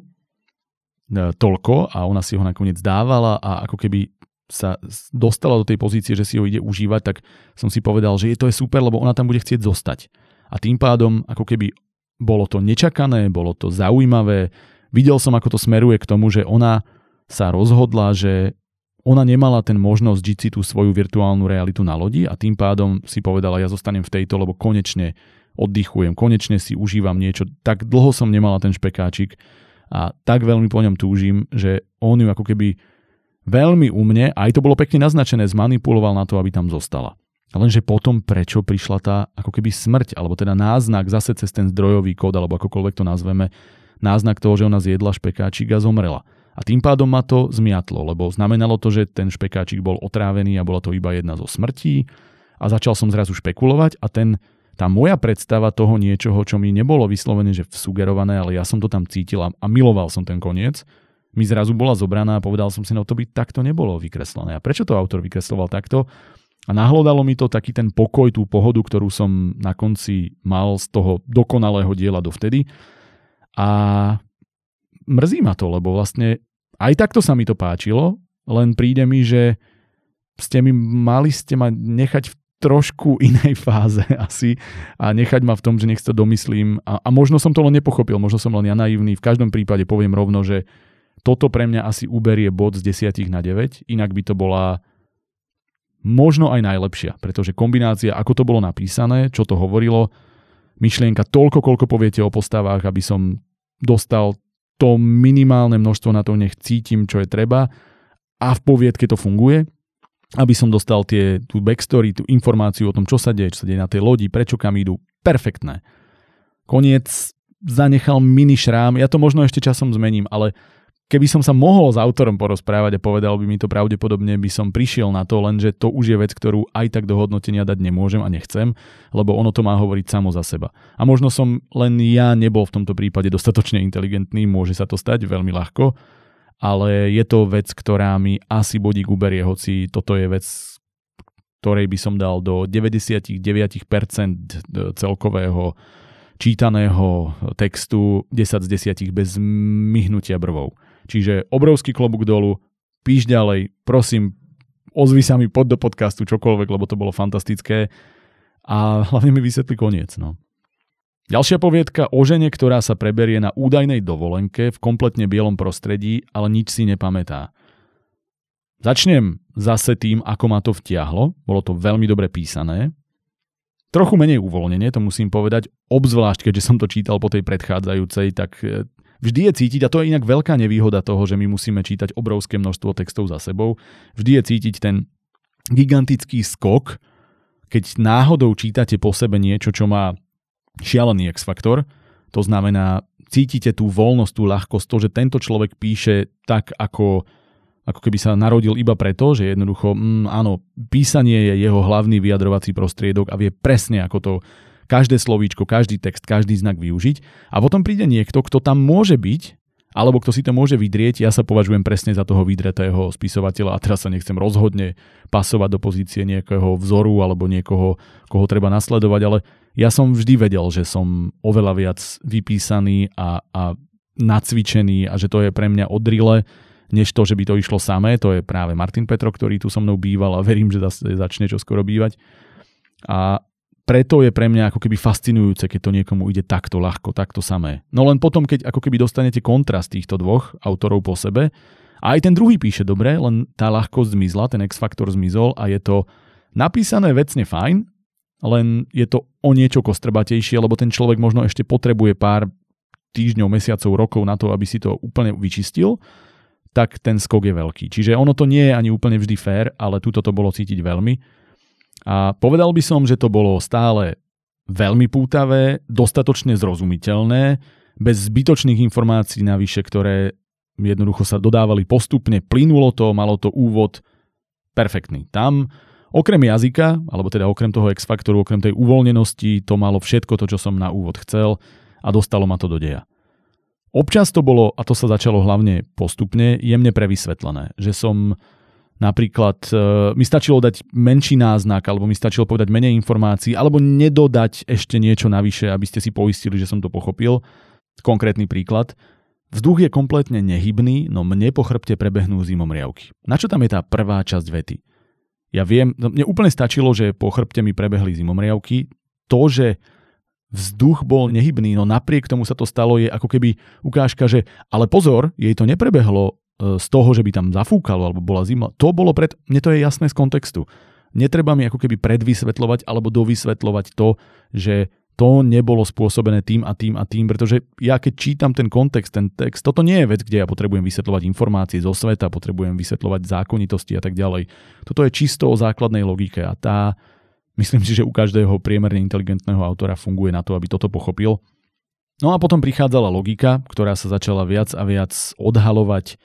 toľko a ona si ho nakoniec dávala a ako keby sa dostala do tej pozície, že si ho ide užívať, tak som si povedal, že je to je super, lebo ona tam bude chcieť zostať. A tým pádom, ako keby bolo to nečakané, bolo to zaujímavé, videl som, ako to smeruje k tomu, že ona sa rozhodla, že ona nemala ten možnosť žiť si tú svoju virtuálnu realitu na lodi a tým pádom si povedala, ja zostanem v tejto, lebo konečne oddychujem, konečne si užívam niečo. Tak dlho som nemala ten špekáčik a tak veľmi po ňom túžim, že on ju ako keby veľmi u mne, aj to bolo pekne naznačené, zmanipuloval na to, aby tam zostala. Lenže potom prečo prišla tá ako keby smrť, alebo teda náznak zase cez ten zdrojový kód, alebo akokoľvek to nazveme, náznak toho, že ona zjedla špekáčik a zomrela. A tým pádom ma to zmiatlo, lebo znamenalo to, že ten špekáčik bol otrávený a bola to iba jedna zo smrtí a začal som zrazu špekulovať a ten tá moja predstava toho niečoho, čo mi nebolo vyslovene, že sugerované, ale ja som to tam cítil a miloval som ten koniec, mi zrazu bola zobraná a povedal som si, no to by takto nebolo vykreslené. A prečo to autor vykresloval takto? A nahlodalo mi to taký ten pokoj, tú pohodu, ktorú som na konci mal z toho dokonalého diela dovtedy. A mrzí ma to, lebo vlastne aj takto sa mi to páčilo, len príde mi, že ste mi mali ste ma nechať v trošku inej fáze [laughs] asi a nechať ma v tom, že nech to domyslím a, a možno som to len nepochopil, možno som len ja naivný, v každom prípade poviem rovno, že toto pre mňa asi uberie bod z 10 na 9, inak by to bola možno aj najlepšia, pretože kombinácia, ako to bolo napísané, čo to hovorilo, myšlienka toľko, koľko poviete o postavách, aby som dostal to minimálne množstvo na to, nech cítim, čo je treba a v poviedke to funguje aby som dostal tie, tú backstory, tú informáciu o tom, čo sa deje, čo sa deje na tej lodi, prečo kam idú. Perfektné. Koniec zanechal mini šrám, ja to možno ešte časom zmením, ale keby som sa mohol s autorom porozprávať a povedal by mi to pravdepodobne, by som prišiel na to, lenže to už je vec, ktorú aj tak do hodnotenia dať nemôžem a nechcem, lebo ono to má hovoriť samo za seba. A možno som len ja nebol v tomto prípade dostatočne inteligentný, môže sa to stať veľmi ľahko, ale je to vec, ktorá mi asi bodík uberie, hoci toto je vec, ktorej by som dal do 99% celkového čítaného textu 10 z 10 bez myhnutia brvou. Čiže obrovský klobúk dolu, píš ďalej, prosím, ozvi sa mi pod do podcastu čokoľvek, lebo to bolo fantastické a hlavne mi vysvetli koniec. No. Ďalšia poviedka o žene, ktorá sa preberie na údajnej dovolenke v kompletne bielom prostredí, ale nič si nepamätá. Začnem zase tým, ako ma to vtiahlo. Bolo to veľmi dobre písané. Trochu menej uvoľnenie, to musím povedať, obzvlášť keďže som to čítal po tej predchádzajúcej, tak e, vždy je cítiť, a to je inak veľká nevýhoda toho, že my musíme čítať obrovské množstvo textov za sebou, vždy je cítiť ten gigantický skok, keď náhodou čítate po sebe niečo, čo má šialený X-faktor. To znamená, cítite tú voľnosť, tú ľahkosť, to, že tento človek píše tak, ako, ako keby sa narodil iba preto, že jednoducho, mm, áno, písanie je jeho hlavný vyjadrovací prostriedok a vie presne, ako to každé slovíčko, každý text, každý znak využiť. A potom príde niekto, kto tam môže byť, alebo kto si to môže vydrieť, ja sa považujem presne za toho vydretého spisovateľa a teraz sa nechcem rozhodne pasovať do pozície nejakého vzoru alebo niekoho, koho treba nasledovať, ale ja som vždy vedel, že som oveľa viac vypísaný a, a nacvičený a že to je pre mňa odrile, než to, že by to išlo samé. To je práve Martin Petro, ktorý tu so mnou býval a verím, že začne čo skoro bývať. A preto je pre mňa ako keby fascinujúce, keď to niekomu ide takto ľahko, takto samé. No len potom, keď ako keby dostanete kontrast týchto dvoch autorov po sebe, a aj ten druhý píše dobre, len tá ľahkosť zmizla, ten X-faktor zmizol a je to napísané vecne fajn, len je to o niečo kostrbatejšie, lebo ten človek možno ešte potrebuje pár týždňov, mesiacov, rokov na to, aby si to úplne vyčistil, tak ten skok je veľký. Čiže ono to nie je ani úplne vždy fér, ale tuto to bolo cítiť veľmi. A povedal by som, že to bolo stále veľmi pútavé, dostatočne zrozumiteľné, bez zbytočných informácií navyše, ktoré jednoducho sa dodávali postupne, plynulo to, malo to úvod perfektný. Tam Okrem jazyka, alebo teda okrem toho X-faktoru, okrem tej uvoľnenosti, to malo všetko to, čo som na úvod chcel a dostalo ma to do deja. Občas to bolo, a to sa začalo hlavne postupne, jemne prevysvetlené, že som napríklad, e, mi stačilo dať menší náznak, alebo mi stačilo povedať menej informácií, alebo nedodať ešte niečo navyše, aby ste si poistili, že som to pochopil. Konkrétny príklad. Vzduch je kompletne nehybný, no mne po chrbte prebehnú zimomriavky. Na čo tam je tá prvá časť vety? Ja viem, no mne úplne stačilo, že po chrbte mi prebehli zimomriavky. To, že vzduch bol nehybný, no napriek tomu sa to stalo, je ako keby ukážka, že ale pozor, jej to neprebehlo z toho, že by tam zafúkalo alebo bola zima. To bolo pred... Mne to je jasné z kontextu. Netreba mi ako keby predvysvetľovať alebo dovysvetľovať to, že to nebolo spôsobené tým a tým a tým, pretože ja keď čítam ten kontext, ten text, toto nie je vec, kde ja potrebujem vysvetľovať informácie zo sveta, potrebujem vysvetľovať zákonitosti a tak ďalej. Toto je čisto o základnej logike a tá, myslím si, že u každého priemerne inteligentného autora funguje na to, aby toto pochopil. No a potom prichádzala logika, ktorá sa začala viac a viac odhalovať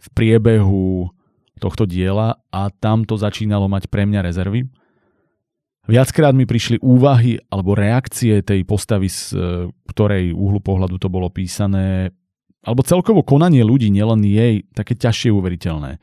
v priebehu tohto diela a tam to začínalo mať pre mňa rezervy. Viackrát mi prišli úvahy alebo reakcie tej postavy, z e, ktorej úhlu pohľadu to bolo písané, alebo celkovo konanie ľudí, nielen jej, také ťažšie uveriteľné.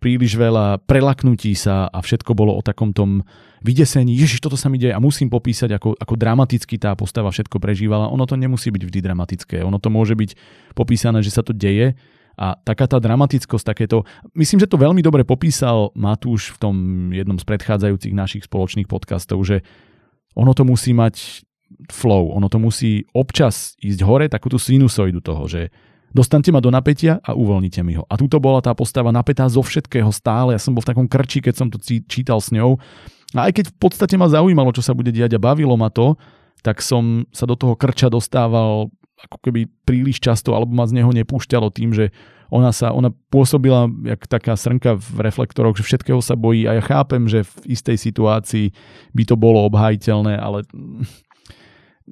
Príliš veľa prelaknutí sa a všetko bolo o takom tom vydesení, ježiš, toto sa mi deje a musím popísať, ako, ako dramaticky tá postava všetko prežívala. Ono to nemusí byť vždy dramatické, ono to môže byť popísané, že sa to deje, a taká tá dramatickosť, takéto... Myslím, že to veľmi dobre popísal Matúš v tom jednom z predchádzajúcich našich spoločných podcastov, že ono to musí mať flow, ono to musí občas ísť hore, takú tú sinusoidu toho, že dostante ma do napätia a uvoľnite mi ho. A tuto bola tá postava napätá zo všetkého stále, ja som bol v takom krči, keď som to čítal s ňou. A aj keď v podstate ma zaujímalo, čo sa bude diať a bavilo ma to, tak som sa do toho krča dostával ako keby príliš často, alebo ma z neho nepúšťalo tým, že ona sa, ona pôsobila jak taká srnka v reflektoroch, že všetkého sa bojí. A ja chápem, že v istej situácii by to bolo obhajiteľné, ale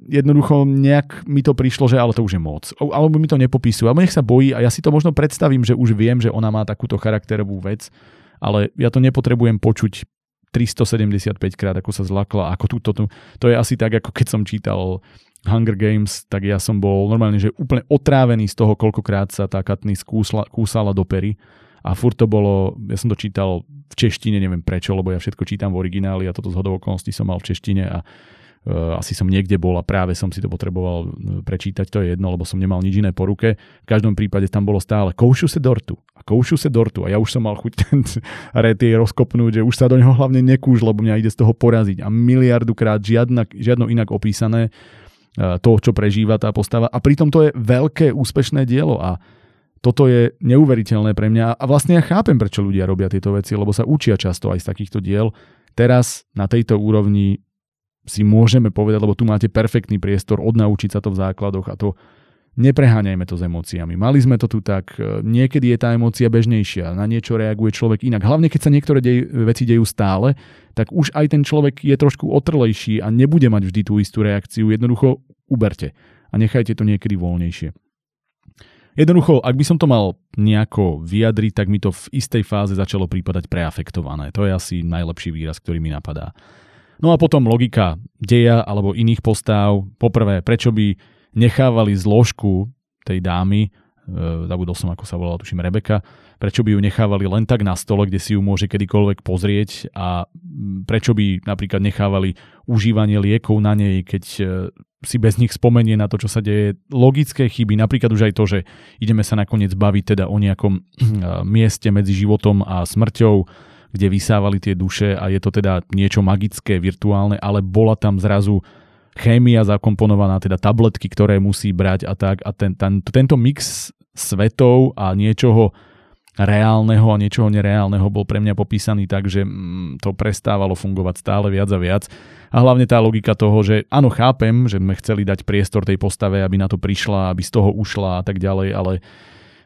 jednoducho nejak mi to prišlo, že ale to už je moc. Alebo mi to nepopisujú, alebo nech sa bojí. A ja si to možno predstavím, že už viem, že ona má takúto charakterovú vec, ale ja to nepotrebujem počuť 375 krát, ako sa zlakla, ako túto, to je asi tak, ako keď som čítal Hunger Games, tak ja som bol normálne, že úplne otrávený z toho, koľkokrát sa tá Katniss kúsla, kúsala do pery. A furt to bolo, ja som to čítal v češtine, neviem prečo, lebo ja všetko čítam v origináli a toto z okolností som mal v češtine a uh, asi som niekde bol a práve som si to potreboval e, prečítať, to je jedno, lebo som nemal nič iné po ruke. V každom prípade tam bolo stále koušu se dortu a koušu se dortu a ja už som mal chuť ten [laughs] retie rozkopnúť, že už sa do neho hlavne nekúž, lebo mňa ide z toho poraziť a miliardukrát žiadna, žiadno inak opísané to, čo prežíva tá postava. A pritom to je veľké úspešné dielo a toto je neuveriteľné pre mňa a vlastne ja chápem, prečo ľudia robia tieto veci, lebo sa učia často aj z takýchto diel. Teraz na tejto úrovni si môžeme povedať, lebo tu máte perfektný priestor odnaučiť sa to v základoch a to nepreháňajme to s emóciami. Mali sme to tu tak, e, niekedy je tá emócia bežnejšia, na niečo reaguje človek inak. Hlavne keď sa niektoré dej, veci dejú stále, tak už aj ten človek je trošku otrlejší a nebude mať vždy tú istú reakciu. Jednoducho uberte a nechajte to niekedy voľnejšie. Jednoducho, ak by som to mal nejako vyjadriť, tak mi to v istej fáze začalo prípadať preafektované. To je asi najlepší výraz, ktorý mi napadá. No a potom logika deja alebo iných postáv. Poprvé, prečo by nechávali zložku tej dámy, e, zabudol som, ako sa volala, tuším Rebeka, prečo by ju nechávali len tak na stole, kde si ju môže kedykoľvek pozrieť a prečo by napríklad nechávali užívanie liekov na nej, keď e, si bez nich spomenie na to, čo sa deje. Logické chyby, napríklad už aj to, že ideme sa nakoniec baviť teda o nejakom [clears throat] mieste medzi životom a smrťou, kde vysávali tie duše a je to teda niečo magické, virtuálne, ale bola tam zrazu chémia zakomponovaná, teda tabletky, ktoré musí brať a tak. A ten, ten, tento mix svetov a niečoho reálneho a niečoho nereálneho bol pre mňa popísaný tak, že mm, to prestávalo fungovať stále viac a viac. A hlavne tá logika toho, že áno, chápem, že sme chceli dať priestor tej postave, aby na to prišla, aby z toho ušla a tak ďalej, ale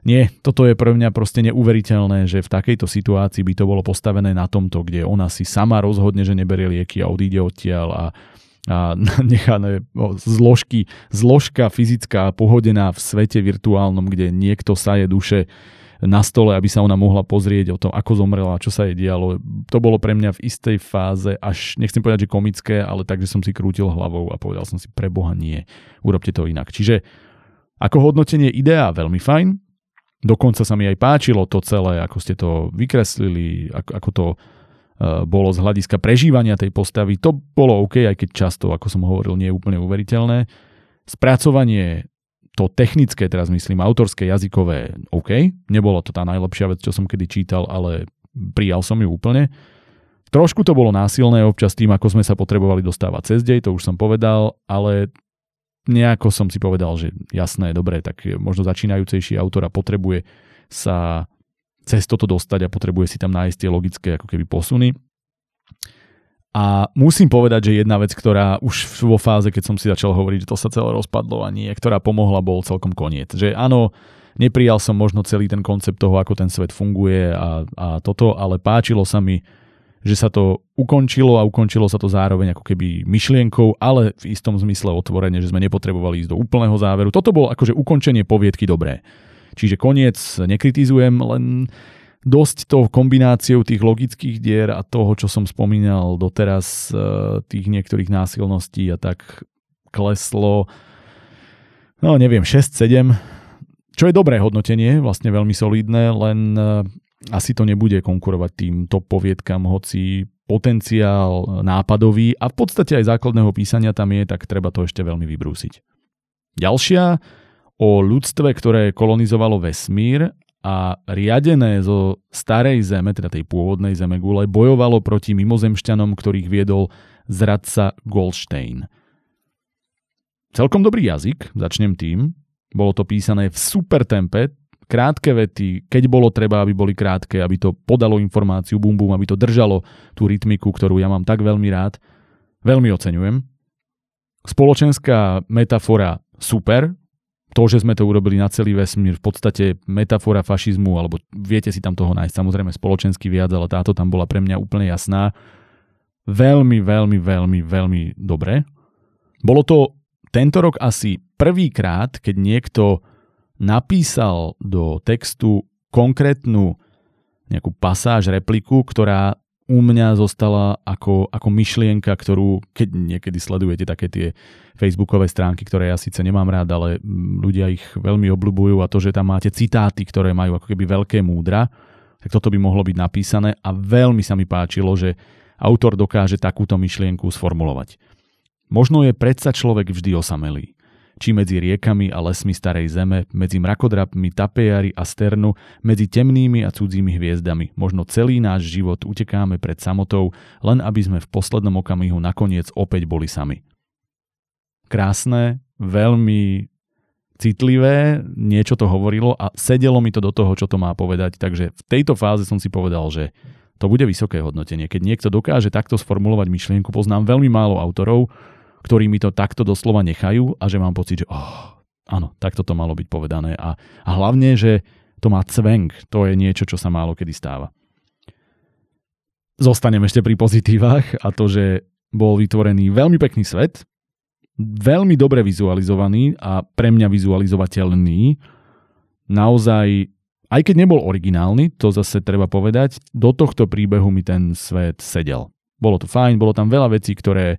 nie, toto je pre mňa proste neuveriteľné, že v takejto situácii by to bolo postavené na tomto, kde ona si sama rozhodne, že neberie lieky a odíde odtiaľ a a [laughs] nechané zložky, zložka fyzická pohodená v svete virtuálnom, kde niekto saje duše na stole, aby sa ona mohla pozrieť o tom, ako zomrela, čo sa jej dialo. To bolo pre mňa v istej fáze až, nechcem povedať, že komické, ale tak, že som si krútil hlavou a povedal som si, pre nie, urobte to inak. Čiže ako hodnotenie idea veľmi fajn, dokonca sa mi aj páčilo to celé, ako ste to vykreslili, ako, ako to bolo z hľadiska prežívania tej postavy. To bolo OK, aj keď často, ako som hovoril, nie je úplne uveriteľné. Spracovanie to technické, teraz myslím, autorské, jazykové, OK, nebolo to tá najlepšia vec, čo som kedy čítal, ale prijal som ju úplne. Trošku to bolo násilné občas tým, ako sme sa potrebovali dostávať cez dej, to už som povedal, ale nejako som si povedal, že jasné, dobre, tak možno začínajúcejší autora potrebuje sa cez toto dostať a potrebuje si tam nájsť tie logické ako keby posuny. A musím povedať, že jedna vec, ktorá už vo fáze, keď som si začal hovoriť, že to sa celé rozpadlo a nie, ktorá pomohla, bol celkom koniec. Že áno, neprijal som možno celý ten koncept toho, ako ten svet funguje a, a toto, ale páčilo sa mi, že sa to ukončilo a ukončilo sa to zároveň ako keby myšlienkou, ale v istom zmysle otvorene, že sme nepotrebovali ísť do úplného záveru. Toto bolo akože ukončenie poviedky dobré. Čiže koniec nekritizujem, len dosť tou kombináciou tých logických dier a toho, čo som spomínal doteraz, e, tých niektorých násilností a tak kleslo, no neviem, 6-7, čo je dobré hodnotenie, vlastne veľmi solidné, len e, asi to nebude konkurovať tým top poviedkam, hoci potenciál nápadový a v podstate aj základného písania tam je, tak treba to ešte veľmi vybrúsiť. Ďalšia o ľudstve, ktoré kolonizovalo vesmír a riadené zo starej zeme, teda tej pôvodnej zeme gule, bojovalo proti mimozemšťanom, ktorých viedol zradca Goldstein. Celkom dobrý jazyk, začnem tým. Bolo to písané v super tempe, krátke vety, keď bolo treba, aby boli krátke, aby to podalo informáciu, bum bum, aby to držalo tú rytmiku, ktorú ja mám tak veľmi rád. Veľmi oceňujem. Spoločenská metafora super, to, že sme to urobili na celý vesmír, v podstate metafora fašizmu, alebo viete si tam toho nájsť samozrejme spoločensky viac, ale táto tam bola pre mňa úplne jasná. Veľmi, veľmi, veľmi, veľmi dobre. Bolo to tento rok asi prvýkrát, keď niekto napísal do textu konkrétnu nejakú pasáž, repliku, ktorá u mňa zostala ako, ako myšlienka, ktorú, keď niekedy sledujete také tie facebookové stránky, ktoré ja síce nemám rád, ale ľudia ich veľmi obľúbujú a to, že tam máte citáty, ktoré majú ako keby veľké múdra, tak toto by mohlo byť napísané a veľmi sa mi páčilo, že autor dokáže takúto myšlienku sformulovať. Možno je predsa človek vždy osamelý či medzi riekami a lesmi starej zeme, medzi mrakodrapmi, tapejary a sternu, medzi temnými a cudzími hviezdami. Možno celý náš život utekáme pred samotou, len aby sme v poslednom okamihu nakoniec opäť boli sami. Krásne, veľmi citlivé, niečo to hovorilo a sedelo mi to do toho, čo to má povedať, takže v tejto fáze som si povedal, že to bude vysoké hodnotenie. Keď niekto dokáže takto sformulovať myšlienku, poznám veľmi málo autorov, ktorí mi to takto doslova nechajú a že mám pocit, že oh, áno, takto to malo byť povedané. A, a hlavne, že to má cvenk, to je niečo, čo sa málo kedy stáva. Zostanem ešte pri pozitívach a to, že bol vytvorený veľmi pekný svet, veľmi dobre vizualizovaný a pre mňa vizualizovateľný. Naozaj, aj keď nebol originálny, to zase treba povedať, do tohto príbehu mi ten svet sedel. Bolo to fajn, bolo tam veľa vecí, ktoré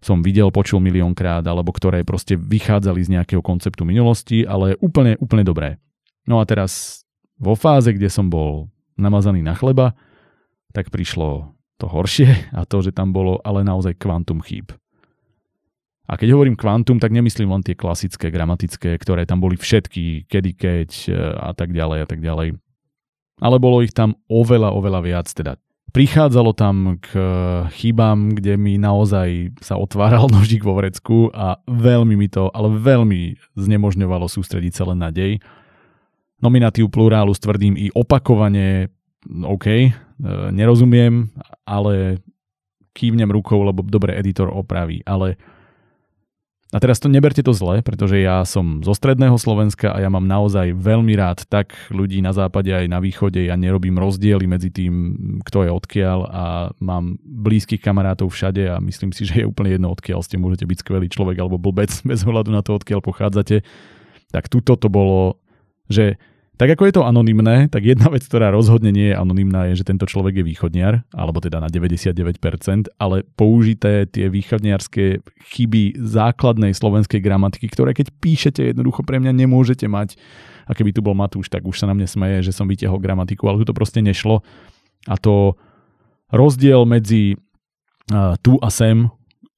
som videl, počul miliónkrát, alebo ktoré proste vychádzali z nejakého konceptu minulosti, ale úplne, úplne dobré. No a teraz vo fáze, kde som bol namazaný na chleba, tak prišlo to horšie [laughs] a to, že tam bolo ale naozaj kvantum chýb. A keď hovorím kvantum, tak nemyslím len tie klasické, gramatické, ktoré tam boli všetky, kedy, keď e, a tak ďalej a tak ďalej. Ale bolo ich tam oveľa, oveľa viac, teda Prichádzalo tam k eh, chybám, kde mi naozaj sa otváral [laughs] nožík vo vrecku a veľmi mi to, ale veľmi znemožňovalo sústrediť sa len na dej. Nominatív plurálu s i opakovane, OK, eh, nerozumiem, ale kývnem rukou, lebo dobre editor opraví, ale a teraz to neberte to zle, pretože ja som zo stredného Slovenska a ja mám naozaj veľmi rád tak ľudí na západe aj na východe. Ja nerobím rozdiely medzi tým, kto je odkiaľ a mám blízkych kamarátov všade a myslím si, že je úplne jedno, odkiaľ ste. Môžete byť skvelý človek alebo blbec [laughs] bez ohľadu na to, odkiaľ pochádzate. Tak tuto to bolo, že tak ako je to anonymné, tak jedna vec, ktorá rozhodne nie je anonymná, je, že tento človek je východniar, alebo teda na 99%, ale použité tie východniarské chyby základnej slovenskej gramatiky, ktoré keď píšete jednoducho pre mňa nemôžete mať. A keby tu bol Matúš, tak už sa na mne smeje, že som vytiahol gramatiku, ale tu to proste nešlo. A to rozdiel medzi uh, tu a sem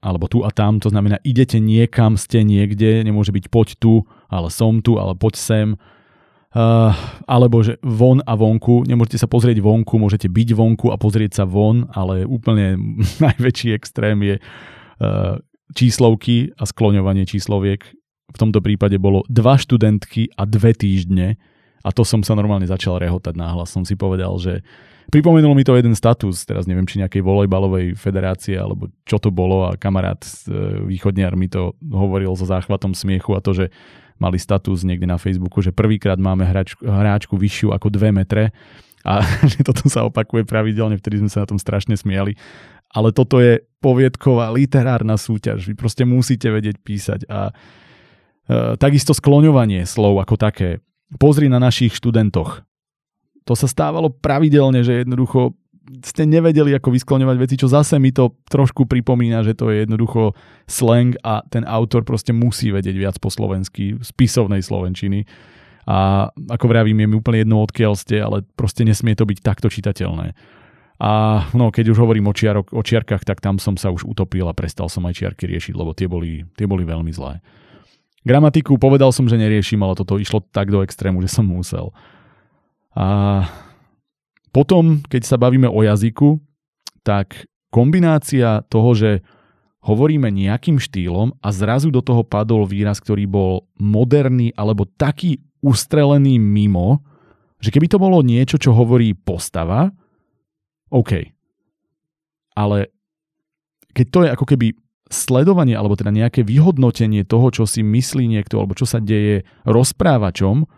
alebo tu a tam, to znamená idete niekam, ste niekde, nemôže byť poď tu, ale som tu, ale poď sem. Uh, alebo že von a vonku, nemôžete sa pozrieť vonku, môžete byť vonku a pozrieť sa von, ale úplne [laughs] najväčší extrém je uh, číslovky a skloňovanie čísloviek. V tomto prípade bolo dva študentky a dve týždne a to som sa normálne začal rehotať náhlas. Som si povedal, že Pripomenul mi to jeden status, teraz neviem, či nejakej volejbalovej federácie, alebo čo to bolo a kamarát e, východniar mi to hovoril so záchvatom smiechu a to, že mali status niekde na Facebooku, že prvýkrát máme hráčku, hráčku vyššiu ako 2 metre a [laughs] že toto sa opakuje pravidelne, vtedy sme sa na tom strašne smiali. Ale toto je poviedková literárna súťaž, vy proste musíte vedieť písať a e, takisto skloňovanie slov ako také. Pozri na našich študentoch to sa stávalo pravidelne, že jednoducho ste nevedeli, ako vyskloňovať veci, čo zase mi to trošku pripomína, že to je jednoducho slang a ten autor proste musí vedieť viac po slovensky, z písovnej slovenčiny. A ako vravím, je mi úplne jedno, odkiaľ ste, ale proste nesmie to byť takto čitateľné. A no, keď už hovorím o, čiarok, o čiarkach, tak tam som sa už utopil a prestal som aj čiarky riešiť, lebo tie boli, tie boli veľmi zlé. Gramatiku povedal som, že neriešim, ale toto išlo tak do extrému, že som musel. A potom, keď sa bavíme o jazyku, tak kombinácia toho, že hovoríme nejakým štýlom a zrazu do toho padol výraz, ktorý bol moderný alebo taký ustrelený mimo, že keby to bolo niečo, čo hovorí postava, OK. Ale keď to je ako keby sledovanie alebo teda nejaké vyhodnotenie toho, čo si myslí niekto alebo čo sa deje rozprávačom,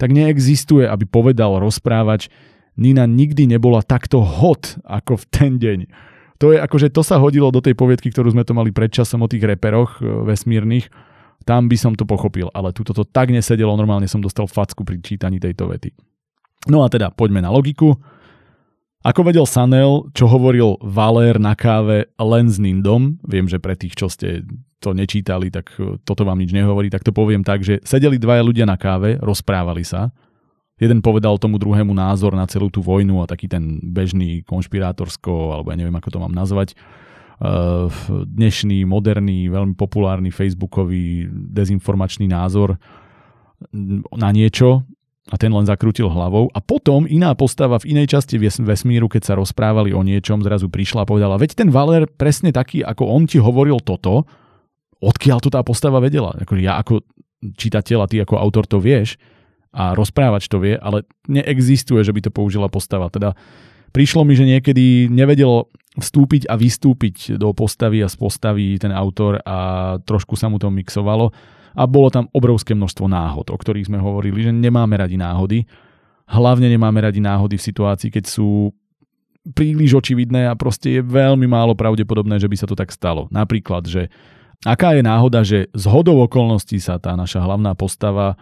tak neexistuje, aby povedal rozprávač, Nina nikdy nebola takto hot ako v ten deň. To je akože to sa hodilo do tej poviedky, ktorú sme to mali predčasom o tých reperoch e, vesmírnych. Tam by som to pochopil, ale tu to tak nesedelo, normálne som dostal facku pri čítaní tejto vety. No a teda poďme na logiku. Ako vedel Sanel, čo hovoril Valér na káve len s Nindom, viem, že pre tých, čo ste to nečítali, tak e, toto vám nič nehovorí, tak to poviem tak, že sedeli dvaja ľudia na káve, rozprávali sa, jeden povedal tomu druhému názor na celú tú vojnu a taký ten bežný konšpirátorsko, alebo ja neviem, ako to mám nazvať, e, dnešný, moderný, veľmi populárny facebookový dezinformačný názor na niečo a ten len zakrútil hlavou. A potom iná postava v inej časti vesmíru, keď sa rozprávali o niečom, zrazu prišla a povedala, veď ten Valer presne taký, ako on ti hovoril toto, odkiaľ to tá postava vedela. Akože ja ako čitateľ a ty ako autor to vieš a rozprávač to vie, ale neexistuje, že by to použila postava. Teda prišlo mi, že niekedy nevedel vstúpiť a vystúpiť do postavy a z postavy ten autor a trošku sa mu to mixovalo a bolo tam obrovské množstvo náhod, o ktorých sme hovorili, že nemáme radi náhody. Hlavne nemáme radi náhody v situácii, keď sú príliš očividné a proste je veľmi málo pravdepodobné, že by sa to tak stalo. Napríklad, že aká je náhoda, že z hodou okolností sa tá naša hlavná postava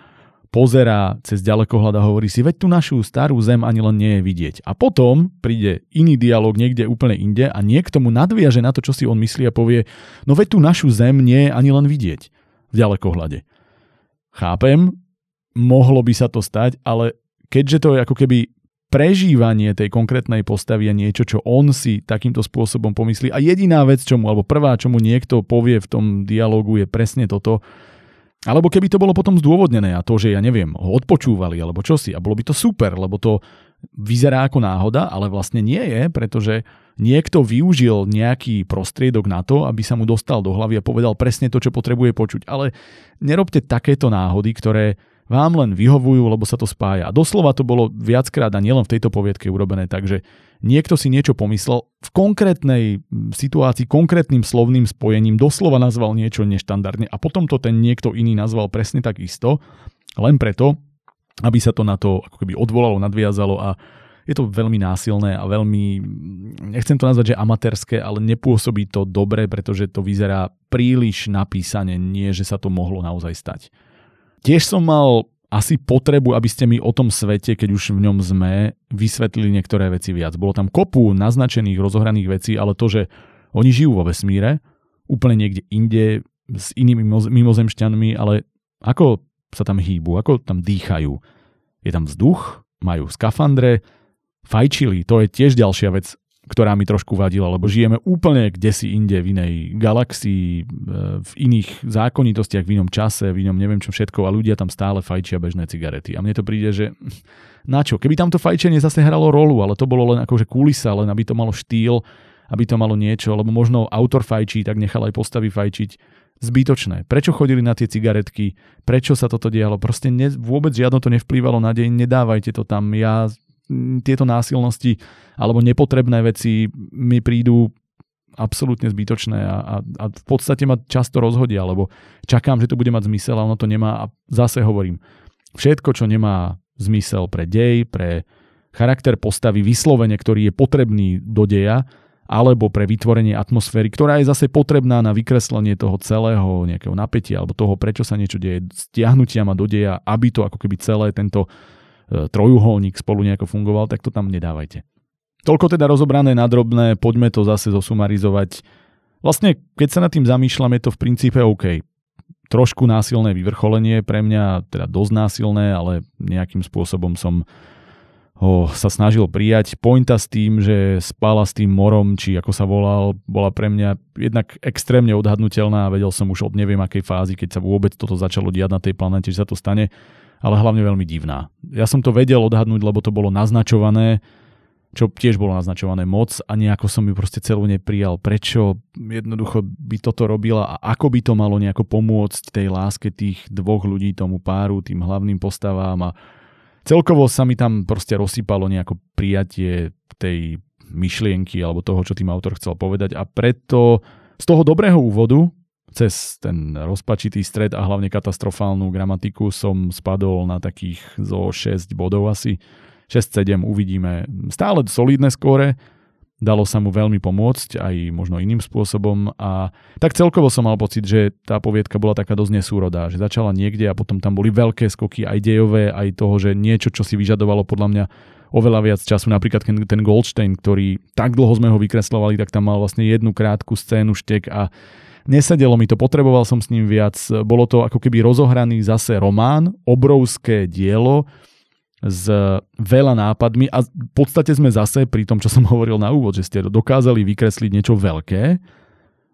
pozerá cez ďalekohľad a hovorí si, veď tú našu starú zem ani len nie je vidieť. A potom príde iný dialog niekde úplne inde a niekto mu nadviaže na to, čo si on myslí a povie, no veď tú našu zem nie je ani len vidieť v ďalekohľade. Chápem, mohlo by sa to stať, ale keďže to je ako keby prežívanie tej konkrétnej postavy a niečo, čo on si takýmto spôsobom pomyslí. A jediná vec, čo mu, alebo prvá, čo mu niekto povie v tom dialogu je presne toto. Alebo keby to bolo potom zdôvodnené a to, že ja neviem, ho odpočúvali alebo čosi a bolo by to super, lebo to vyzerá ako náhoda, ale vlastne nie je, pretože niekto využil nejaký prostriedok na to, aby sa mu dostal do hlavy a povedal presne to, čo potrebuje počuť. Ale nerobte takéto náhody, ktoré vám len vyhovujú, lebo sa to spája. A doslova to bolo viackrát a nielen v tejto poviedke urobené, takže niekto si niečo pomyslel, v konkrétnej situácii, konkrétnym slovným spojením doslova nazval niečo neštandardne a potom to ten niekto iný nazval presne tak isto, len preto, aby sa to na to ako keby odvolalo, nadviazalo a je to veľmi násilné a veľmi, nechcem to nazvať, že amatérske, ale nepôsobí to dobre, pretože to vyzerá príliš napísane, nie že sa to mohlo naozaj stať. Tiež som mal asi potrebu, aby ste mi o tom svete, keď už v ňom sme, vysvetlili niektoré veci viac. Bolo tam kopu naznačených, rozohraných vecí, ale to, že oni žijú vo vesmíre, úplne niekde inde, s inými mimozemšťanmi, ale ako sa tam hýbu, ako tam dýchajú. Je tam vzduch, majú skafandre, fajčili, to je tiež ďalšia vec. Ktorá mi trošku vadila, lebo žijeme úplne kde si inde, v inej galaxii, e, v iných zákonitostiach, v inom čase, v inom neviem čo všetko a ľudia tam stále fajčia bežné cigarety. A mne to príde, že [laughs] na čo? Keby tam to fajčenie zase hralo rolu, ale to bolo len akože kulisa, len aby to malo štýl, aby to malo niečo, lebo možno autor fajčí, tak nechal aj postavy fajčiť. Zbytočné. Prečo chodili na tie cigaretky? Prečo sa toto dialo? Proste ne, vôbec žiadno to nevplývalo na deň, nedávajte to tam. Ja tieto násilnosti alebo nepotrebné veci mi prídu absolútne zbytočné a, a, a v podstate ma často rozhodia, lebo čakám, že to bude mať zmysel a ono to nemá a zase hovorím, všetko, čo nemá zmysel pre dej, pre charakter postavy vyslovene, ktorý je potrebný do deja, alebo pre vytvorenie atmosféry, ktorá je zase potrebná na vykreslenie toho celého nejakého napätia alebo toho, prečo sa niečo deje, stiahnutia ma do deja, aby to ako keby celé tento trojuholník spolu nejako fungoval, tak to tam nedávajte. Toľko teda rozobrané na drobné, poďme to zase zosumarizovať. Vlastne, keď sa nad tým zamýšľam, je to v princípe OK. Trošku násilné vyvrcholenie, pre mňa teda dosť násilné, ale nejakým spôsobom som ho sa snažil prijať. Pointa s tým, že spala s tým morom, či ako sa volal, bola pre mňa jednak extrémne odhadnutelná a vedel som už od neviem akej fázy, keď sa vôbec toto začalo diať na tej planete, že sa to stane ale hlavne veľmi divná. Ja som to vedel odhadnúť, lebo to bolo naznačované, čo tiež bolo naznačované moc a nejako som ju proste celú neprijal. Prečo jednoducho by toto robila a ako by to malo nejako pomôcť tej láske tých dvoch ľudí, tomu páru, tým hlavným postavám a celkovo sa mi tam proste rozsypalo nejako prijatie tej myšlienky alebo toho, čo tým autor chcel povedať a preto z toho dobrého úvodu cez ten rozpačitý stred a hlavne katastrofálnu gramatiku som spadol na takých zo 6 bodov asi. 6-7 uvidíme. Stále solidné skóre, dalo sa mu veľmi pomôcť aj možno iným spôsobom a tak celkovo som mal pocit, že tá poviedka bola taká dosť nesúrodá, že začala niekde a potom tam boli veľké skoky aj dejové, aj toho, že niečo, čo si vyžadovalo podľa mňa oveľa viac času, napríklad ten Goldstein, ktorý tak dlho sme ho vykreslovali, tak tam mal vlastne jednu krátku scénu štek a Nesedelo mi to, potreboval som s ním viac. Bolo to ako keby rozohraný zase román, obrovské dielo s veľa nápadmi a v podstate sme zase pri tom, čo som [laughs] hovoril na úvod, že ste dokázali vykresliť niečo veľké.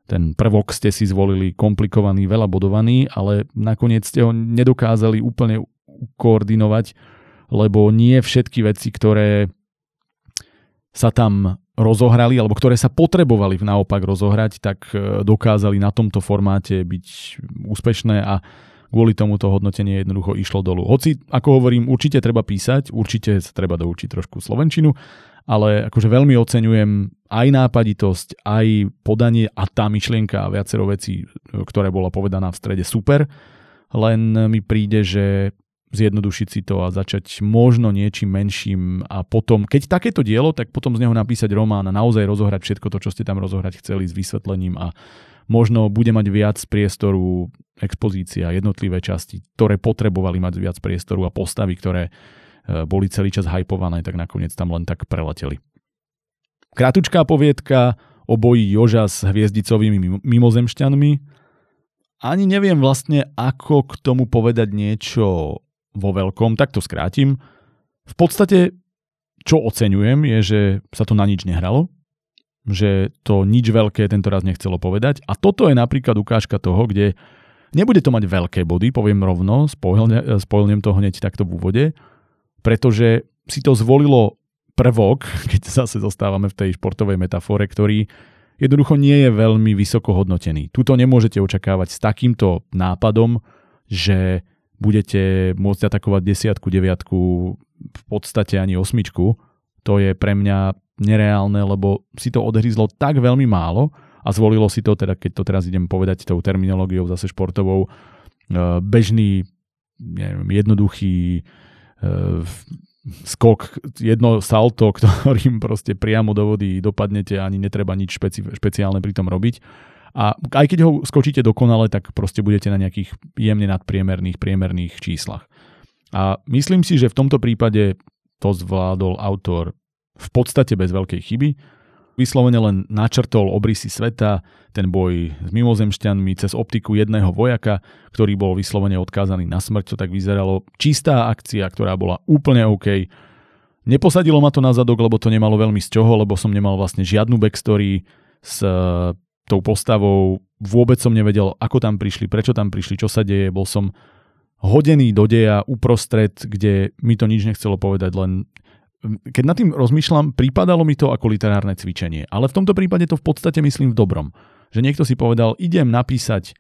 Ten prvok ste si zvolili komplikovaný, veľa bodovaný, ale nakoniec ste ho nedokázali úplne koordinovať, lebo nie všetky veci, ktoré sa tam rozohrali, alebo ktoré sa potrebovali naopak rozohrať, tak e, dokázali na tomto formáte byť úspešné a kvôli tomu to hodnotenie jednoducho išlo dolu. Hoci, ako hovorím, určite treba písať, určite sa treba doučiť trošku slovenčinu, ale akože veľmi oceňujem aj nápaditosť, aj podanie a tá myšlienka a viacero vecí, ktoré bola povedaná v strede super, len mi príde, že zjednodušiť si to a začať možno niečím menším a potom, keď takéto dielo, tak potom z neho napísať román a naozaj rozohrať všetko to, čo ste tam rozohrať chceli s vysvetlením a možno bude mať viac priestoru expozícia, jednotlivé časti, ktoré potrebovali mať viac priestoru a postavy, ktoré e, boli celý čas hypované, tak nakoniec tam len tak preleteli. Krátučká poviedka o boji Joža s hviezdicovými mimozemšťanmi. Ani neviem vlastne, ako k tomu povedať niečo vo veľkom, tak to skrátim. V podstate, čo oceňujem, je, že sa to na nič nehralo, že to nič veľké tento raz nechcelo povedať. A toto je napríklad ukážka toho, kde nebude to mať veľké body, poviem rovno, spojilnem to hneď takto v úvode, pretože si to zvolilo prvok, [laughs] keď zase zostávame v tej športovej metafore, ktorý jednoducho nie je veľmi vysoko hodnotený. Tuto nemôžete očakávať s takýmto nápadom, že budete môcť atakovať desiatku, deviatku, v podstate ani osmičku, to je pre mňa nereálne, lebo si to odhryzlo tak veľmi málo a zvolilo si to, teda keď to teraz idem povedať tou terminológiou zase športovou, e, bežný, neviem, jednoduchý e, skok, jedno salto, [laughs] ktorým proste priamo do vody dopadnete, ani netreba nič špeci- špeciálne pri tom robiť a aj keď ho skočíte dokonale, tak proste budete na nejakých jemne nadpriemerných, priemerných číslach. A myslím si, že v tomto prípade to zvládol autor v podstate bez veľkej chyby. Vyslovene len načrtol obrysy sveta, ten boj s mimozemšťanmi cez optiku jedného vojaka, ktorý bol vyslovene odkázaný na smrť, to tak vyzeralo. Čistá akcia, ktorá bola úplne OK. Neposadilo ma to na zadok, lebo to nemalo veľmi z čoho, lebo som nemal vlastne žiadnu backstory s tou postavou, vôbec som nevedel, ako tam prišli, prečo tam prišli, čo sa deje, bol som hodený do deja uprostred, kde mi to nič nechcelo povedať, len keď nad tým rozmýšľam, prípadalo mi to ako literárne cvičenie, ale v tomto prípade to v podstate myslím v dobrom. Že niekto si povedal, idem napísať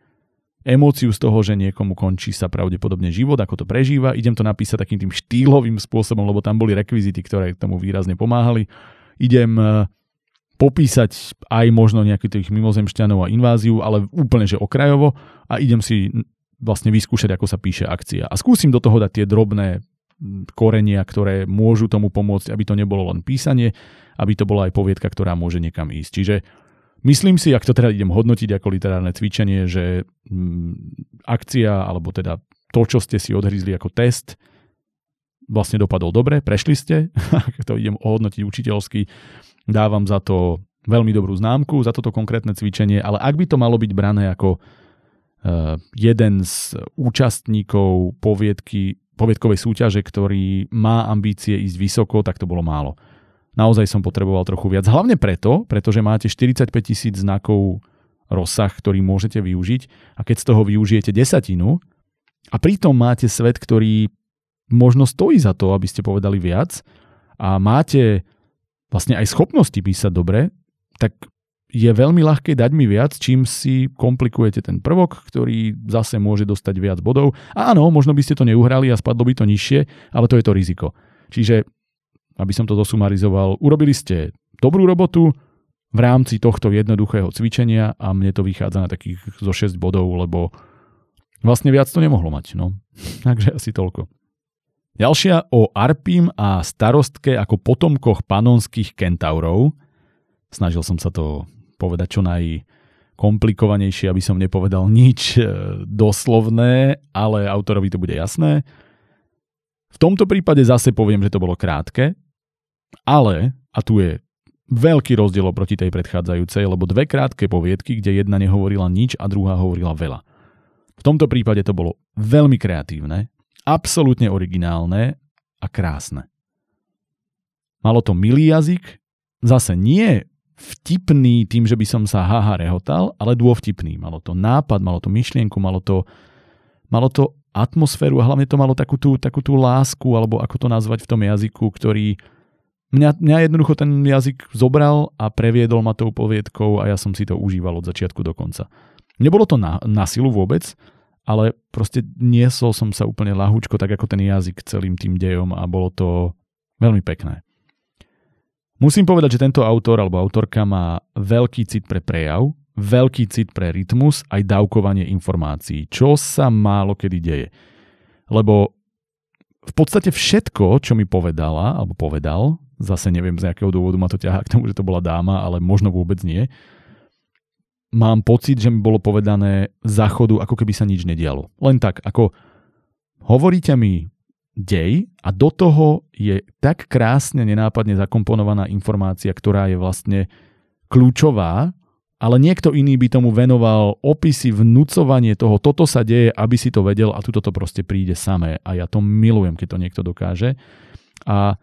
emóciu z toho, že niekomu končí sa pravdepodobne život, ako to prežíva. Idem to napísať takým tým štýlovým spôsobom, lebo tam boli rekvizity, ktoré tomu výrazne pomáhali. Idem e, popísať aj možno nejakých tých mimozemšťanov a inváziu, ale úplne že okrajovo a idem si vlastne vyskúšať, ako sa píše akcia. A skúsim do toho dať tie drobné korenia, ktoré môžu tomu pomôcť, aby to nebolo len písanie, aby to bola aj poviedka, ktorá môže niekam ísť. Čiže Myslím si, ak to teda idem hodnotiť ako literárne cvičenie, že akcia, alebo teda to, čo ste si odhrizli ako test, vlastne dopadol dobre, prešli ste, [laughs] ak to idem ohodnotiť učiteľsky, dávam za to veľmi dobrú známku, za toto konkrétne cvičenie, ale ak by to malo byť brané ako uh, jeden z účastníkov poviedky, poviedkovej súťaže, ktorý má ambície ísť vysoko, tak to bolo málo naozaj som potreboval trochu viac. Hlavne preto, pretože máte 45 tisíc znakov rozsah, ktorý môžete využiť a keď z toho využijete desatinu a pritom máte svet, ktorý možno stojí za to, aby ste povedali viac a máte vlastne aj schopnosti písať dobre, tak je veľmi ľahké dať mi viac, čím si komplikujete ten prvok, ktorý zase môže dostať viac bodov. A áno, možno by ste to neuhrali a spadlo by to nižšie, ale to je to riziko. Čiže aby som to dosumarizoval, urobili ste dobrú robotu v rámci tohto jednoduchého cvičenia a mne to vychádza na takých zo 6 bodov, lebo vlastne viac to nemohlo mať. No. [laughs] Takže asi toľko. Ďalšia o Arpim a starostke ako potomkoch panonských kentaurov. Snažil som sa to povedať čo najkomplikovanejšie, aby som nepovedal nič e, doslovné, ale autorovi to bude jasné. V tomto prípade zase poviem, že to bolo krátke, ale, a tu je veľký rozdiel oproti tej predchádzajúcej, lebo dve krátke poviedky, kde jedna nehovorila nič a druhá hovorila veľa. V tomto prípade to bolo veľmi kreatívne, absolútne originálne a krásne. Malo to milý jazyk, zase nie vtipný tým, že by som sa haha rehotal, ale dôvtipný. Malo to nápad, malo to myšlienku, malo to, malo to atmosféru a hlavne to malo takú tú, takú tú lásku, alebo ako to nazvať v tom jazyku, ktorý, Mňa, mňa jednoducho ten jazyk zobral a previedol ma tou poviedkou a ja som si to užíval od začiatku do konca. Nebolo to na, na silu vôbec, ale proste niesol som sa úplne lahúčko, tak ako ten jazyk celým tým dejom a bolo to veľmi pekné. Musím povedať, že tento autor alebo autorka má veľký cit pre prejav, veľký cit pre rytmus aj dávkovanie informácií, čo sa málo kedy deje. Lebo v podstate všetko, čo mi povedala alebo povedal, Zase neviem, z akého dôvodu ma to ťahá k tomu, že to bola dáma, ale možno vôbec nie. Mám pocit, že mi bolo povedané za chodu, ako keby sa nič nedialo. Len tak, ako hovoríte mi dej a do toho je tak krásne nenápadne zakomponovaná informácia, ktorá je vlastne kľúčová, ale niekto iný by tomu venoval opisy, vnúcovanie toho, toto sa deje, aby si to vedel a tuto to proste príde samé. A ja to milujem, keď to niekto dokáže. A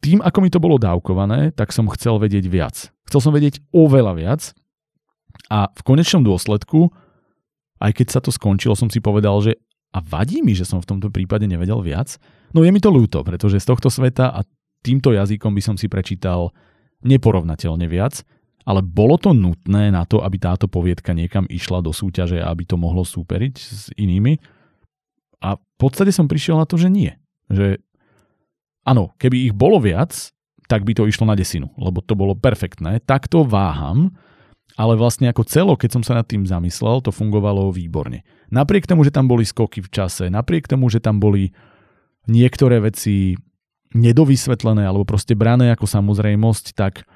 tým, ako mi to bolo dávkované, tak som chcel vedieť viac. Chcel som vedieť oveľa viac a v konečnom dôsledku, aj keď sa to skončilo, som si povedal, že a vadí mi, že som v tomto prípade nevedel viac. No je mi to ľúto, pretože z tohto sveta a týmto jazykom by som si prečítal neporovnateľne viac, ale bolo to nutné na to, aby táto poviedka niekam išla do súťaže a aby to mohlo súperiť s inými. A v podstate som prišiel na to, že nie. Že Áno, keby ich bolo viac, tak by to išlo na desinu, lebo to bolo perfektné. Takto váham, ale vlastne ako celo, keď som sa nad tým zamyslel, to fungovalo výborne. Napriek tomu, že tam boli skoky v čase, napriek tomu, že tam boli niektoré veci nedovysvetlené alebo proste brané ako samozrejmosť, tak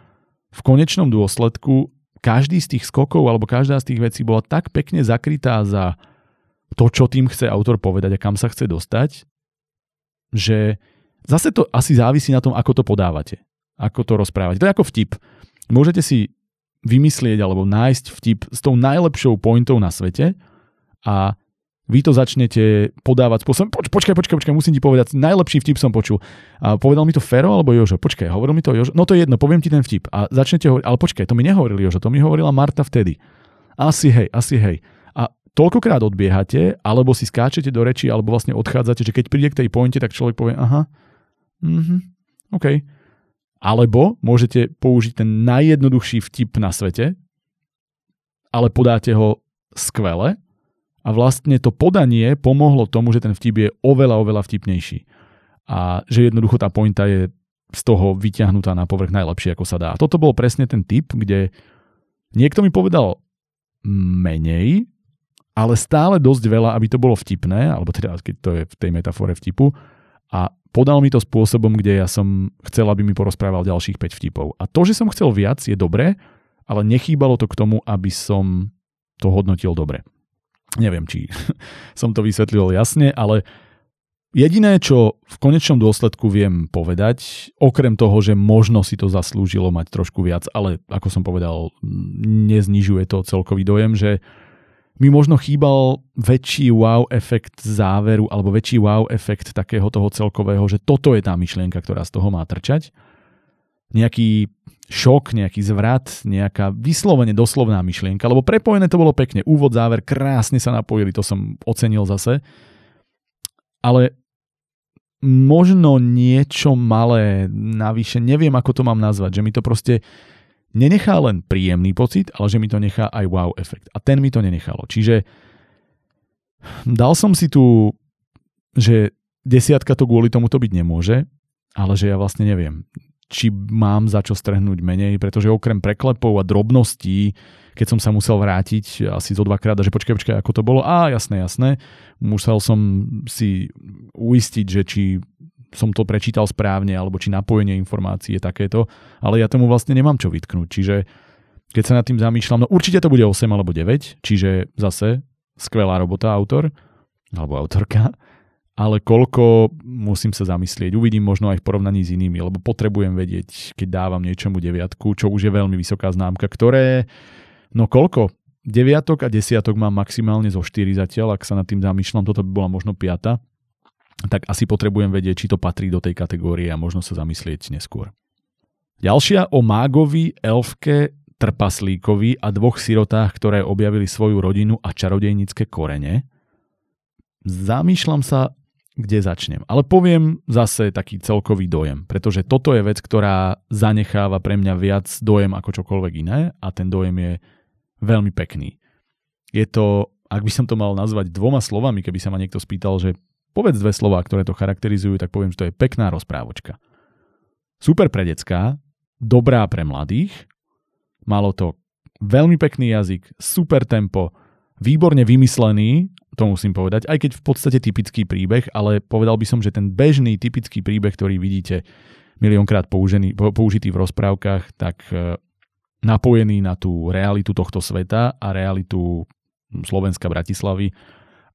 v konečnom dôsledku každý z tých skokov alebo každá z tých vecí bola tak pekne zakrytá za to, čo tým chce autor povedať a kam sa chce dostať, že Zase to asi závisí na tom, ako to podávate. Ako to rozprávate. To je ako vtip. Môžete si vymyslieť alebo nájsť vtip s tou najlepšou pointou na svete a vy to začnete podávať spôsobom, poč, počkaj, počkaj, počkaj, musím ti povedať, najlepší vtip som počul. A povedal mi to Fero alebo Jožo? Počkaj, hovoril mi to Jožo? No to je jedno, poviem ti ten vtip. A začnete hovoriť, ale počkaj, to mi nehovoril Jožo, to mi hovorila Marta vtedy. Asi hej, asi hej. A toľkokrát odbiehate, alebo si skáčete do reči, alebo vlastne odchádzate, že keď príde k tej pointe, tak človek povie, aha, mhm, OK. Alebo môžete použiť ten najjednoduchší vtip na svete, ale podáte ho skvele a vlastne to podanie pomohlo tomu, že ten vtip je oveľa, oveľa vtipnejší. A že jednoducho tá pointa je z toho vyťahnutá na povrch najlepšie, ako sa dá. A toto bol presne ten typ, kde niekto mi povedal menej, ale stále dosť veľa, aby to bolo vtipné, alebo teda keď to je v tej metafore vtipu, a podal mi to spôsobom, kde ja som chcel, aby mi porozprával ďalších 5 vtipov. A to, že som chcel viac, je dobré, ale nechýbalo to k tomu, aby som to hodnotil dobre. Neviem, či [laughs] som to vysvetlil jasne, ale jediné, čo v konečnom dôsledku viem povedať, okrem toho, že možno si to zaslúžilo mať trošku viac, ale ako som povedal, neznižuje to celkový dojem, že mi možno chýbal väčší wow efekt záveru alebo väčší wow efekt takého toho celkového, že toto je tá myšlienka, ktorá z toho má trčať. Nejaký šok, nejaký zvrat, nejaká vyslovene doslovná myšlienka, lebo prepojené to bolo pekne. Úvod, záver, krásne sa napojili, to som ocenil zase. Ale možno niečo malé navyše, neviem ako to mám nazvať, že mi to proste nenechá len príjemný pocit, ale že mi to nechá aj wow efekt. A ten mi to nenechalo. Čiže dal som si tu, že desiatka to kvôli tomu to byť nemôže, ale že ja vlastne neviem či mám za čo strhnúť menej, pretože okrem preklepov a drobností, keď som sa musel vrátiť asi zo dvakrát, že počkaj, počkaj, ako to bolo, a jasné, jasné, musel som si uistiť, že či som to prečítal správne, alebo či napojenie informácií je takéto, ale ja tomu vlastne nemám čo vytknúť, čiže keď sa nad tým zamýšľam, no určite to bude 8 alebo 9, čiže zase skvelá robota autor, alebo autorka, ale koľko musím sa zamyslieť. Uvidím možno aj v porovnaní s inými, lebo potrebujem vedieť, keď dávam niečomu deviatku, čo už je veľmi vysoká známka, ktoré, no koľko? Deviatok a desiatok mám maximálne zo 4 zatiaľ, ak sa nad tým zamýšľam, toto by bola možno piata, tak asi potrebujem vedieť, či to patrí do tej kategórie a možno sa zamyslieť neskôr. Ďalšia o mágovi, elfke, trpaslíkovi a dvoch sirotách, ktoré objavili svoju rodinu a čarodejnické korene. Zamýšľam sa, kde začnem. Ale poviem zase taký celkový dojem, pretože toto je vec, ktorá zanecháva pre mňa viac dojem ako čokoľvek iné a ten dojem je veľmi pekný. Je to, ak by som to mal nazvať dvoma slovami, keby sa ma niekto spýtal, že povedz dve slova, ktoré to charakterizujú, tak poviem, že to je pekná rozprávočka. Super pre decká, dobrá pre mladých, malo to veľmi pekný jazyk, super tempo, výborne vymyslený to musím povedať, aj keď v podstate typický príbeh, ale povedal by som, že ten bežný typický príbeh, ktorý vidíte miliónkrát použený, použitý v rozprávkach, tak e, napojený na tú realitu tohto sveta a realitu Slovenska Bratislavy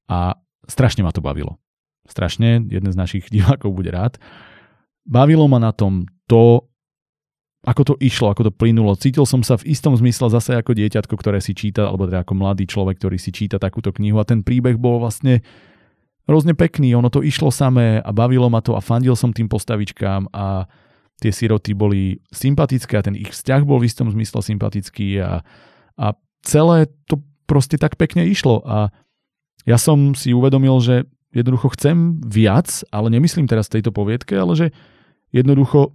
a strašne ma to bavilo. Strašne, jeden z našich [laughs] divákov bude rád. Bavilo ma na tom to, ako to išlo, ako to plynulo. Cítil som sa v istom zmysle zase ako dieťatko, ktoré si číta, alebo teda ako mladý človek, ktorý si číta takúto knihu a ten príbeh bol vlastne hrozne pekný, ono to išlo samé a bavilo ma to a fandil som tým postavičkám a tie siroty boli sympatické a ten ich vzťah bol v istom zmysle sympatický a, a celé to proste tak pekne išlo a ja som si uvedomil, že jednoducho chcem viac, ale nemyslím teraz tejto poviedke, ale že jednoducho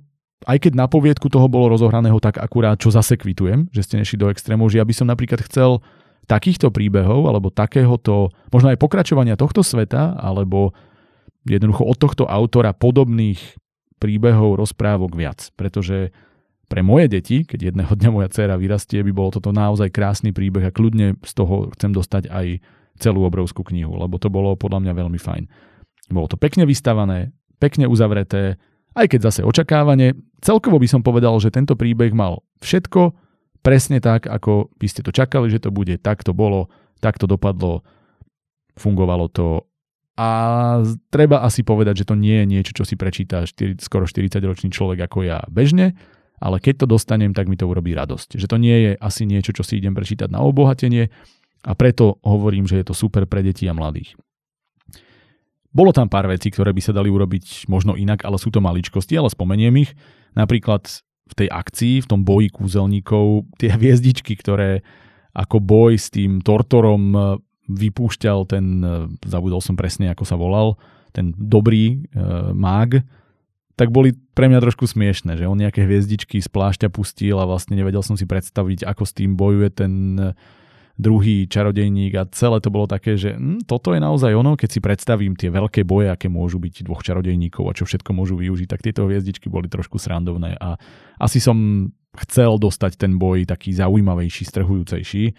aj keď na poviedku toho bolo rozohraného tak akurát, čo zase kvitujem, že ste nešli do extrémov, že ja by som napríklad chcel takýchto príbehov, alebo takéhoto, možno aj pokračovania tohto sveta, alebo jednoducho od tohto autora podobných príbehov, rozprávok viac. Pretože pre moje deti, keď jedného dňa moja dcéra vyrastie, by bolo toto naozaj krásny príbeh a kľudne z toho chcem dostať aj celú obrovskú knihu, lebo to bolo podľa mňa veľmi fajn. Bolo to pekne vystavané, pekne uzavreté, aj keď zase očakávanie, celkovo by som povedal, že tento príbeh mal všetko presne tak, ako by ste to čakali, že to bude, tak to bolo, tak to dopadlo, fungovalo to. A treba asi povedať, že to nie je niečo, čo si prečíta 4, skoro 40-ročný človek ako ja bežne, ale keď to dostanem, tak mi to urobí radosť. Že to nie je asi niečo, čo si idem prečítať na obohatenie a preto hovorím, že je to super pre deti a mladých. Bolo tam pár vecí, ktoré by sa dali urobiť možno inak, ale sú to maličkosti, ale spomeniem ich. Napríklad v tej akcii, v tom boji kúzelníkov, tie hviezdičky, ktoré ako boj s tým Tortorom e, vypúšťal ten, e, zabudol som presne, ako sa volal, ten dobrý e, mág, tak boli pre mňa trošku smiešne, že on nejaké hviezdičky z plášťa pustil a vlastne nevedel som si predstaviť, ako s tým bojuje ten druhý čarodejník a celé to bolo také, že hm, toto je naozaj ono, keď si predstavím tie veľké boje, aké môžu byť dvoch čarodejníkov a čo všetko môžu využiť, tak tieto hviezdičky boli trošku srandovné a asi som chcel dostať ten boj taký zaujímavejší, strhujúcejší.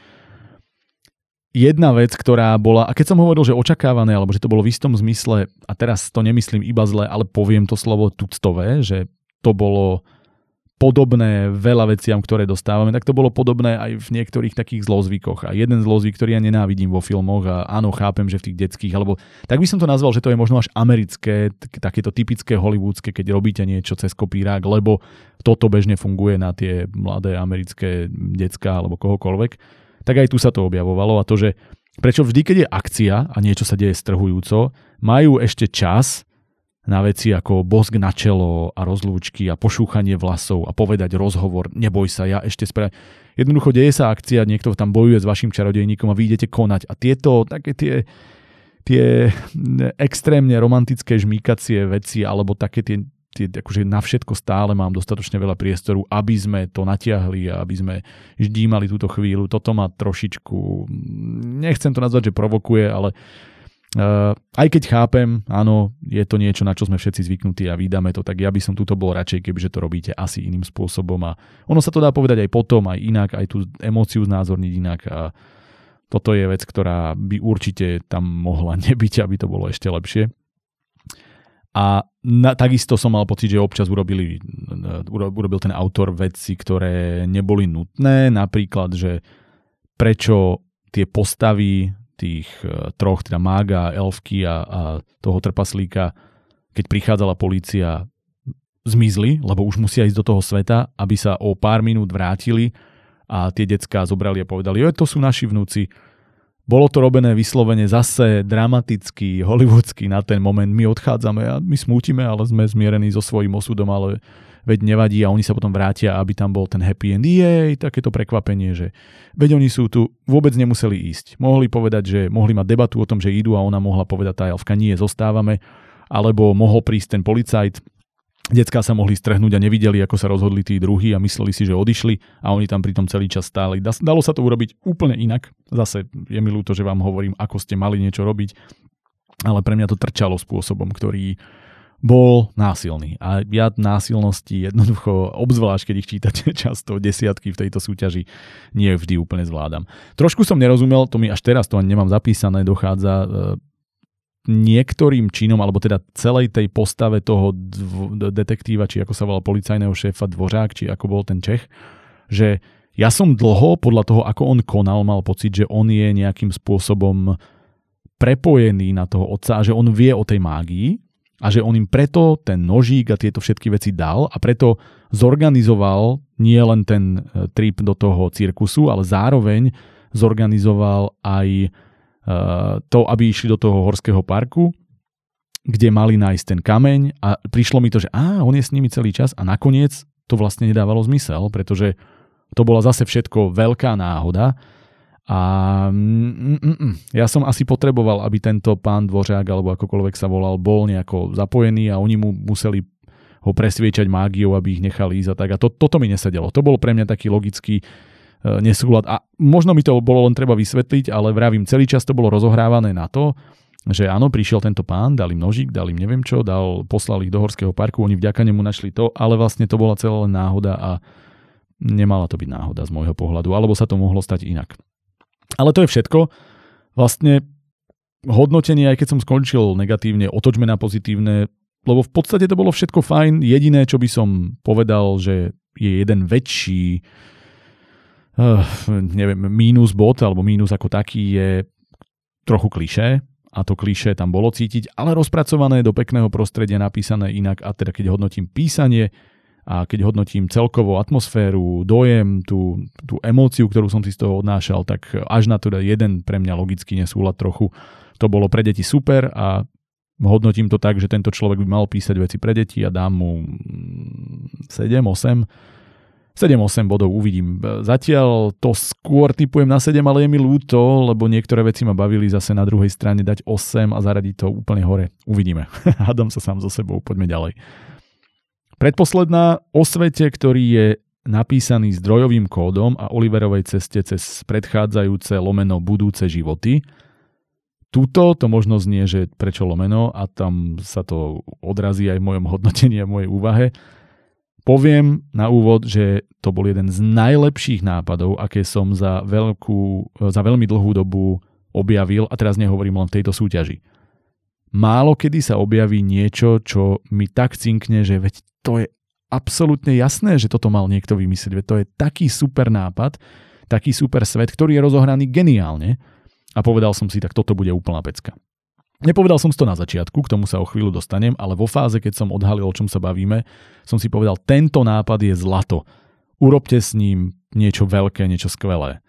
Jedna vec, ktorá bola, a keď som hovoril, že očakávané, alebo že to bolo v istom zmysle, a teraz to nemyslím iba zle, ale poviem to slovo tuctové, že to bolo podobné veľa veciam, ktoré dostávame, tak to bolo podobné aj v niektorých takých zlozvykoch. A jeden zlozvyk, ktorý ja nenávidím vo filmoch a áno, chápem, že v tých detských, alebo tak by som to nazval, že to je možno až americké, takéto typické hollywoodske, keď robíte niečo cez kopírák, lebo toto bežne funguje na tie mladé americké decka alebo kohokoľvek. Tak aj tu sa to objavovalo a to, že prečo vždy, keď je akcia a niečo sa deje strhujúco, majú ešte čas na veci ako bosk na čelo a rozlúčky a pošúchanie vlasov a povedať rozhovor, neboj sa, ja ešte spra... Jednoducho deje sa akcia, niekto tam bojuje s vašim čarodejníkom a vy idete konať. A tieto také tie, tie extrémne romantické žmýkacie veci alebo také tie, tie akože na všetko stále mám dostatočne veľa priestoru, aby sme to natiahli a aby sme ždímali túto chvíľu. Toto ma trošičku, nechcem to nazvať, že provokuje, ale Aj keď chápem, áno, je to niečo, na čo sme všetci zvyknutí a vydáme to, tak ja by som túto bol radšej, kebyže to robíte asi iným spôsobom. A ono sa to dá povedať aj potom, aj inak, aj tú emóciu znázorniť inak. A toto je vec, ktorá by určite tam mohla [laughs] nebyť, aby to bolo ešte lepšie. A na, takisto som mal pocit, že občas urobili, urobil ten autor veci, ktoré neboli nutné, napríklad, že prečo tie postavy tých e, troch, teda mága, elfky a, a toho trpaslíka, keď prichádzala polícia, zmizli, lebo už musia ísť do toho sveta, aby sa o pár minút vrátili a tie decká zobrali a povedali, jo, to sú naši vnúci. Bolo to robené vyslovene zase dramaticky, hollywoodsky na ten moment. My odchádzame a my smútime, ale sme zmierení so svojím osudom, ale veď nevadí a oni sa potom vrátia, aby tam bol ten happy end. Jej, takéto prekvapenie, že veď oni sú tu, vôbec nemuseli ísť. Mohli povedať, že mohli mať debatu o tom, že idú a ona mohla povedať tá Elfka, nie, zostávame, alebo mohol prísť ten policajt, Decká sa mohli strhnúť a nevideli, ako sa rozhodli tí druhí a mysleli si, že odišli a oni tam pritom celý čas stáli. Dalo sa to urobiť úplne inak. Zase je mi ľúto, že vám hovorím, ako ste mali niečo robiť, ale pre mňa to trčalo spôsobom, ktorý bol násilný. A ja násilnosti jednoducho, obzvlášť keď ich čítate [laughs] často desiatky v tejto súťaži, nie vždy úplne zvládam. Trošku som nerozumel, to mi až teraz to ani nemám zapísané, dochádza e, niektorým činom, alebo teda celej tej postave toho dv- detektíva, či ako sa volal policajného šéfa Dvořák, či ako bol ten Čech, že ja som dlho, podľa toho, ako on konal, mal pocit, že on je nejakým spôsobom prepojený na toho otca a že on vie o tej mágii, a že on im preto ten nožík a tieto všetky veci dal a preto zorganizoval nie len ten e, trip do toho cirkusu, ale zároveň zorganizoval aj e, to, aby išli do toho horského parku, kde mali nájsť ten kameň a prišlo mi to, že á, on je s nimi celý čas a nakoniec to vlastne nedávalo zmysel, pretože to bola zase všetko veľká náhoda a mm, mm, mm, ja som asi potreboval, aby tento pán Dvořák, alebo akokoľvek sa volal, bol nejako zapojený a oni mu museli ho presviečať mágiou, aby ich nechali ísť a tak. A to, toto mi nesedelo. To bol pre mňa taký logický e, nesúlad. A možno mi to bolo len treba vysvetliť, ale vravím, celý čas to bolo rozohrávané na to, že áno, prišiel tento pán, dal im nožík, dal neviem čo, dal, poslal ich do horského parku, oni vďaka nemu našli to, ale vlastne to bola celá len náhoda a nemala to byť náhoda z môjho pohľadu, alebo sa to mohlo stať inak. Ale to je všetko. Vlastne hodnotenie, aj keď som skončil negatívne, otočme na pozitívne, lebo v podstate to bolo všetko fajn. Jediné, čo by som povedal, že je jeden väčší uh, neviem, mínus bod, alebo mínus ako taký je trochu klišé, a to klišé tam bolo cítiť, ale rozpracované do pekného prostredia, napísané inak a teda keď hodnotím písanie, a keď hodnotím celkovo atmosféru, dojem, tú, tú emóciu, ktorú som si z toho odnášal, tak až na teda jeden pre mňa logický nesúlad trochu. To bolo pre deti super a hodnotím to tak, že tento človek by mal písať veci pre deti a dám mu 7, 8, 7-8 bodov uvidím. Zatiaľ to skôr typujem na 7, ale je mi ľúto, lebo niektoré veci ma bavili zase na druhej strane dať 8 a zaradiť to úplne hore. Uvidíme. [laughs] Hádam sa sám so sebou, poďme ďalej. Predposledná o svete, ktorý je napísaný zdrojovým kódom a Oliverovej ceste cez predchádzajúce lomeno budúce životy. Tuto to možno znie, že prečo lomeno a tam sa to odrazí aj v mojom hodnotení a mojej úvahe. Poviem na úvod, že to bol jeden z najlepších nápadov, aké som za, veľkú, za veľmi dlhú dobu objavil, a teraz nehovorím len v tejto súťaži. Málo kedy sa objaví niečo, čo mi tak cinkne, že veď to je absolútne jasné, že toto mal niekto vymyslieť, to je taký super nápad, taký super svet, ktorý je rozohraný geniálne a povedal som si, tak toto bude úplná pecka. Nepovedal som to na začiatku, k tomu sa o chvíľu dostanem, ale vo fáze, keď som odhalil, o čom sa bavíme, som si povedal, tento nápad je zlato. Urobte s ním niečo veľké, niečo skvelé.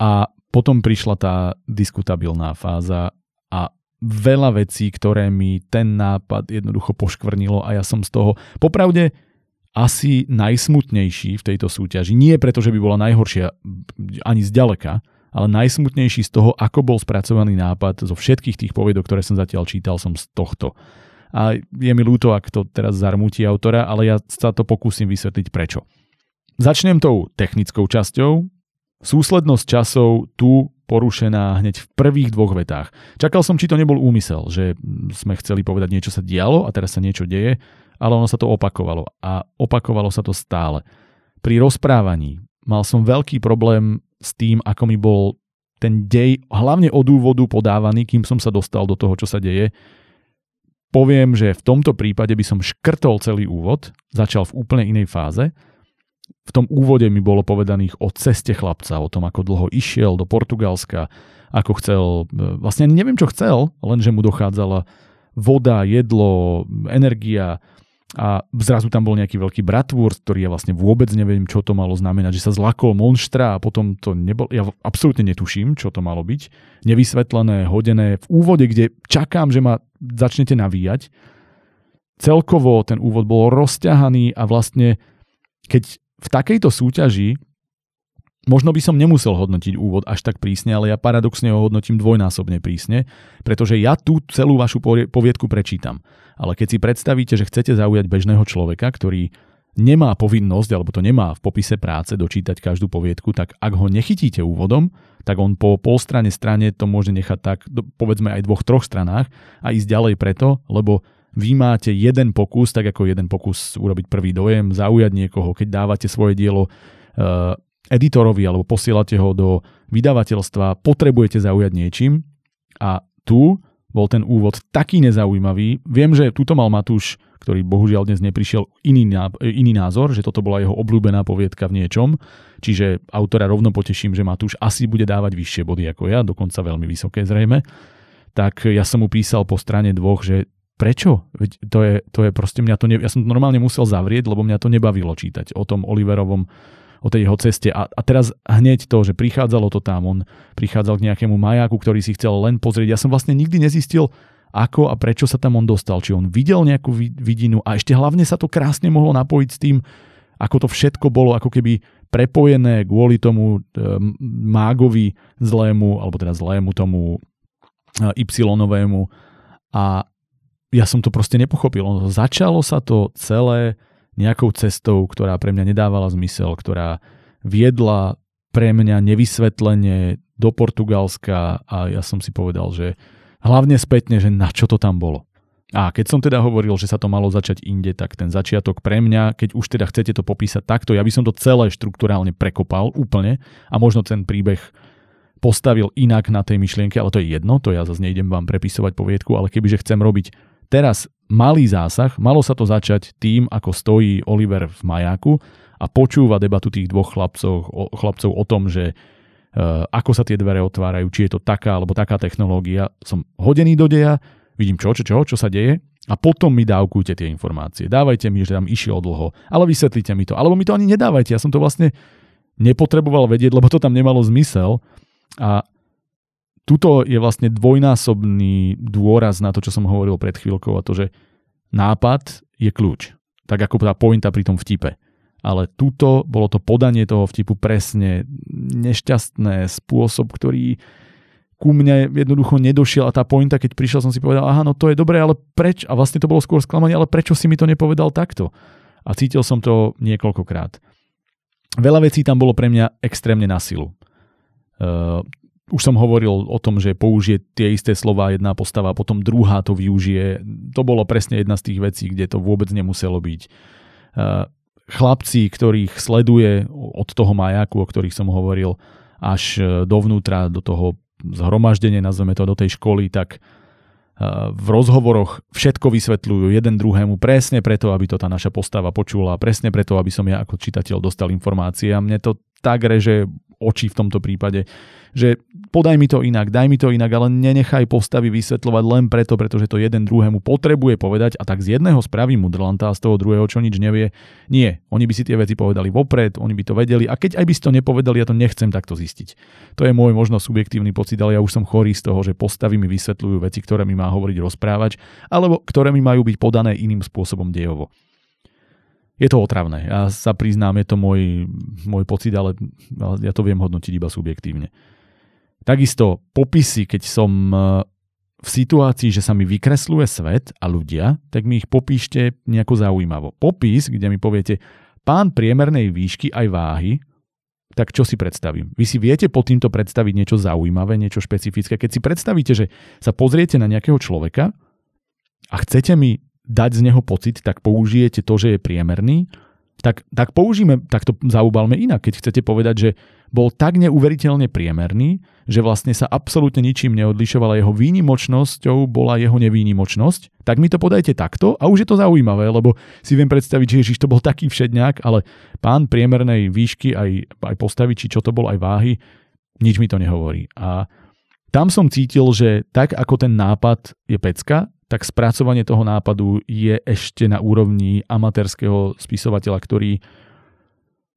A potom prišla tá diskutabilná fáza a veľa vecí, ktoré mi ten nápad jednoducho poškvrnilo a ja som z toho, popravde, asi najsmutnejší v tejto súťaži. Nie preto, že by bola najhoršia ani zďaleka, ale najsmutnejší z toho, ako bol spracovaný nápad zo všetkých tých poviedok, ktoré som zatiaľ čítal, som z tohto. A je mi ľúto, ak to teraz zarmúti autora, ale ja sa to pokúsim vysvetliť prečo. Začnem tou technickou časťou. Súslednosť časov tu porušená hneď v prvých dvoch vetách. Čakal som, či to nebol úmysel, že sme chceli povedať, niečo sa dialo a teraz sa niečo deje, ale ono sa to opakovalo. A opakovalo sa to stále. Pri rozprávaní mal som veľký problém s tým, ako mi bol ten dej, hlavne od úvodu podávaný, kým som sa dostal do toho, čo sa deje. Poviem, že v tomto prípade by som škrtol celý úvod, začal v úplne inej fáze. V tom úvode mi bolo povedaných o ceste chlapca, o tom, ako dlho išiel do Portugalska, ako chcel, vlastne neviem, čo chcel, lenže mu dochádzala voda, jedlo, energia, a zrazu tam bol nejaký veľký bratvúr, ktorý ja vlastne vôbec neviem, čo to malo znamenať, že sa zlakol monštra a potom to nebol, ja absolútne netuším, čo to malo byť. Nevysvetlené, hodené v úvode, kde čakám, že ma začnete navíjať. Celkovo ten úvod bol rozťahaný a vlastne keď v takejto súťaži Možno by som nemusel hodnotiť úvod až tak prísne, ale ja paradoxne ho hodnotím dvojnásobne prísne, pretože ja tú celú vašu poviedku prečítam. Ale keď si predstavíte, že chcete zaujať bežného človeka, ktorý nemá povinnosť, alebo to nemá v popise práce dočítať každú poviedku, tak ak ho nechytíte úvodom, tak on po polstrane strane to môže nechať tak, povedzme aj dvoch, troch stranách a ísť ďalej preto, lebo vy máte jeden pokus, tak ako jeden pokus urobiť prvý dojem, zaujať niekoho, keď dávate svoje dielo uh, editorovi alebo posielate ho do vydavateľstva, potrebujete zaujať niečím a tu bol ten úvod taký nezaujímavý. Viem, že túto mal Matúš, ktorý bohužiaľ dnes neprišiel, iný, iný názor, že toto bola jeho obľúbená poviedka v niečom. Čiže autora rovno poteším, že Matúš asi bude dávať vyššie body ako ja, dokonca veľmi vysoké zrejme. Tak ja som mu písal po strane dvoch, že prečo? Veď to je, to je proste mňa to ne, ja som to normálne musel zavrieť, lebo mňa to nebavilo čítať o tom Oliverovom o tej jeho ceste. A, a teraz hneď to, že prichádzalo to tam, on prichádzal k nejakému majáku, ktorý si chcel len pozrieť. Ja som vlastne nikdy nezistil, ako a prečo sa tam on dostal. Či on videl nejakú vidinu a ešte hlavne sa to krásne mohlo napojiť s tým, ako to všetko bolo ako keby prepojené kvôli tomu e, mágovi zlému, alebo teda zlému tomu e, Y-novému. A ja som to proste nepochopil. Začalo sa to celé nejakou cestou, ktorá pre mňa nedávala zmysel, ktorá viedla pre mňa nevysvetlenie do Portugalska a ja som si povedal, že hlavne spätne, že na čo to tam bolo. A keď som teda hovoril, že sa to malo začať inde, tak ten začiatok pre mňa, keď už teda chcete to popísať takto, ja by som to celé štruktúrálne prekopal úplne a možno ten príbeh postavil inak na tej myšlienke, ale to je jedno, to ja zase nejdem vám prepisovať poviedku, ale kebyže chcem robiť teraz malý zásah, malo sa to začať tým, ako stojí Oliver v majáku a počúva debatu tých dvoch chlapcov, o, chlapcov o tom, že uh, ako sa tie dvere otvárajú, či je to taká alebo taká technológia. Som hodený do deja, vidím čo, čo, čo, čo sa deje a potom mi dávkujte tie informácie. Dávajte mi, že tam išiel dlho, ale vysvetlite mi to. Alebo mi to ani nedávajte, ja som to vlastne nepotreboval vedieť, lebo to tam nemalo zmysel. A tuto je vlastne dvojnásobný dôraz na to, čo som hovoril pred chvíľkou a to, že nápad je kľúč. Tak ako tá pointa pri tom vtipe. Ale tuto bolo to podanie toho vtipu presne nešťastné, spôsob, ktorý ku mne jednoducho nedošiel a tá pointa, keď prišiel, som si povedal, aha, no to je dobré, ale preč? A vlastne to bolo skôr sklamanie, ale prečo si mi to nepovedal takto? A cítil som to niekoľkokrát. Veľa vecí tam bolo pre mňa extrémne na silu. Uh, už som hovoril o tom, že použije tie isté slova jedna postava potom druhá to využije. To bolo presne jedna z tých vecí, kde to vôbec nemuselo byť. Chlapci, ktorých sleduje od toho majaku, o ktorých som hovoril, až dovnútra do toho zhromaždenia, nazveme to do tej školy, tak v rozhovoroch všetko vysvetľujú jeden druhému presne preto, aby to tá naša postava počula, presne preto, aby som ja ako čitateľ dostal informácie a mne to tak reže oči v tomto prípade, že podaj mi to inak, daj mi to inak, ale nenechaj postavy vysvetľovať len preto, pretože to jeden druhému potrebuje povedať a tak z jedného spraví mudrlanta a z toho druhého čo nič nevie. Nie, oni by si tie veci povedali vopred, oni by to vedeli a keď aj by si to nepovedali, ja to nechcem takto zistiť. To je môj možno subjektívny pocit, ale ja už som chorý z toho, že postavy mi vysvetľujú veci, ktoré mi má hovoriť rozprávač, alebo ktoré mi majú byť podané iným spôsobom dejovo je to otravné. Ja sa priznám, je to môj, môj pocit, ale ja to viem hodnotiť iba subjektívne. Takisto popisy, keď som e, v situácii, že sa mi vykresluje svet a ľudia, tak mi ich popíšte nejako zaujímavo. Popis, kde mi poviete, pán priemernej výšky aj váhy, tak čo si predstavím? Vy si viete pod týmto predstaviť niečo zaujímavé, niečo špecifické. Keď si predstavíte, že sa pozriete na nejakého človeka a chcete mi dať z neho pocit, tak použijete to, že je priemerný, tak, tak použijeme, tak to zaubalme inak. Keď chcete povedať, že bol tak neuveriteľne priemerný, že vlastne sa absolútne ničím neodlišovala jeho výnimočnosťou, bola jeho nevýnimočnosť, tak mi to podajte takto a už je to zaujímavé, lebo si viem predstaviť, že Ježiš to bol taký všedňák, ale pán priemernej výšky, aj, aj postavy, či čo to bol, aj váhy, nič mi to nehovorí. A tam som cítil, že tak ako ten nápad je pecka, tak spracovanie toho nápadu je ešte na úrovni amatérskeho spisovateľa, ktorý,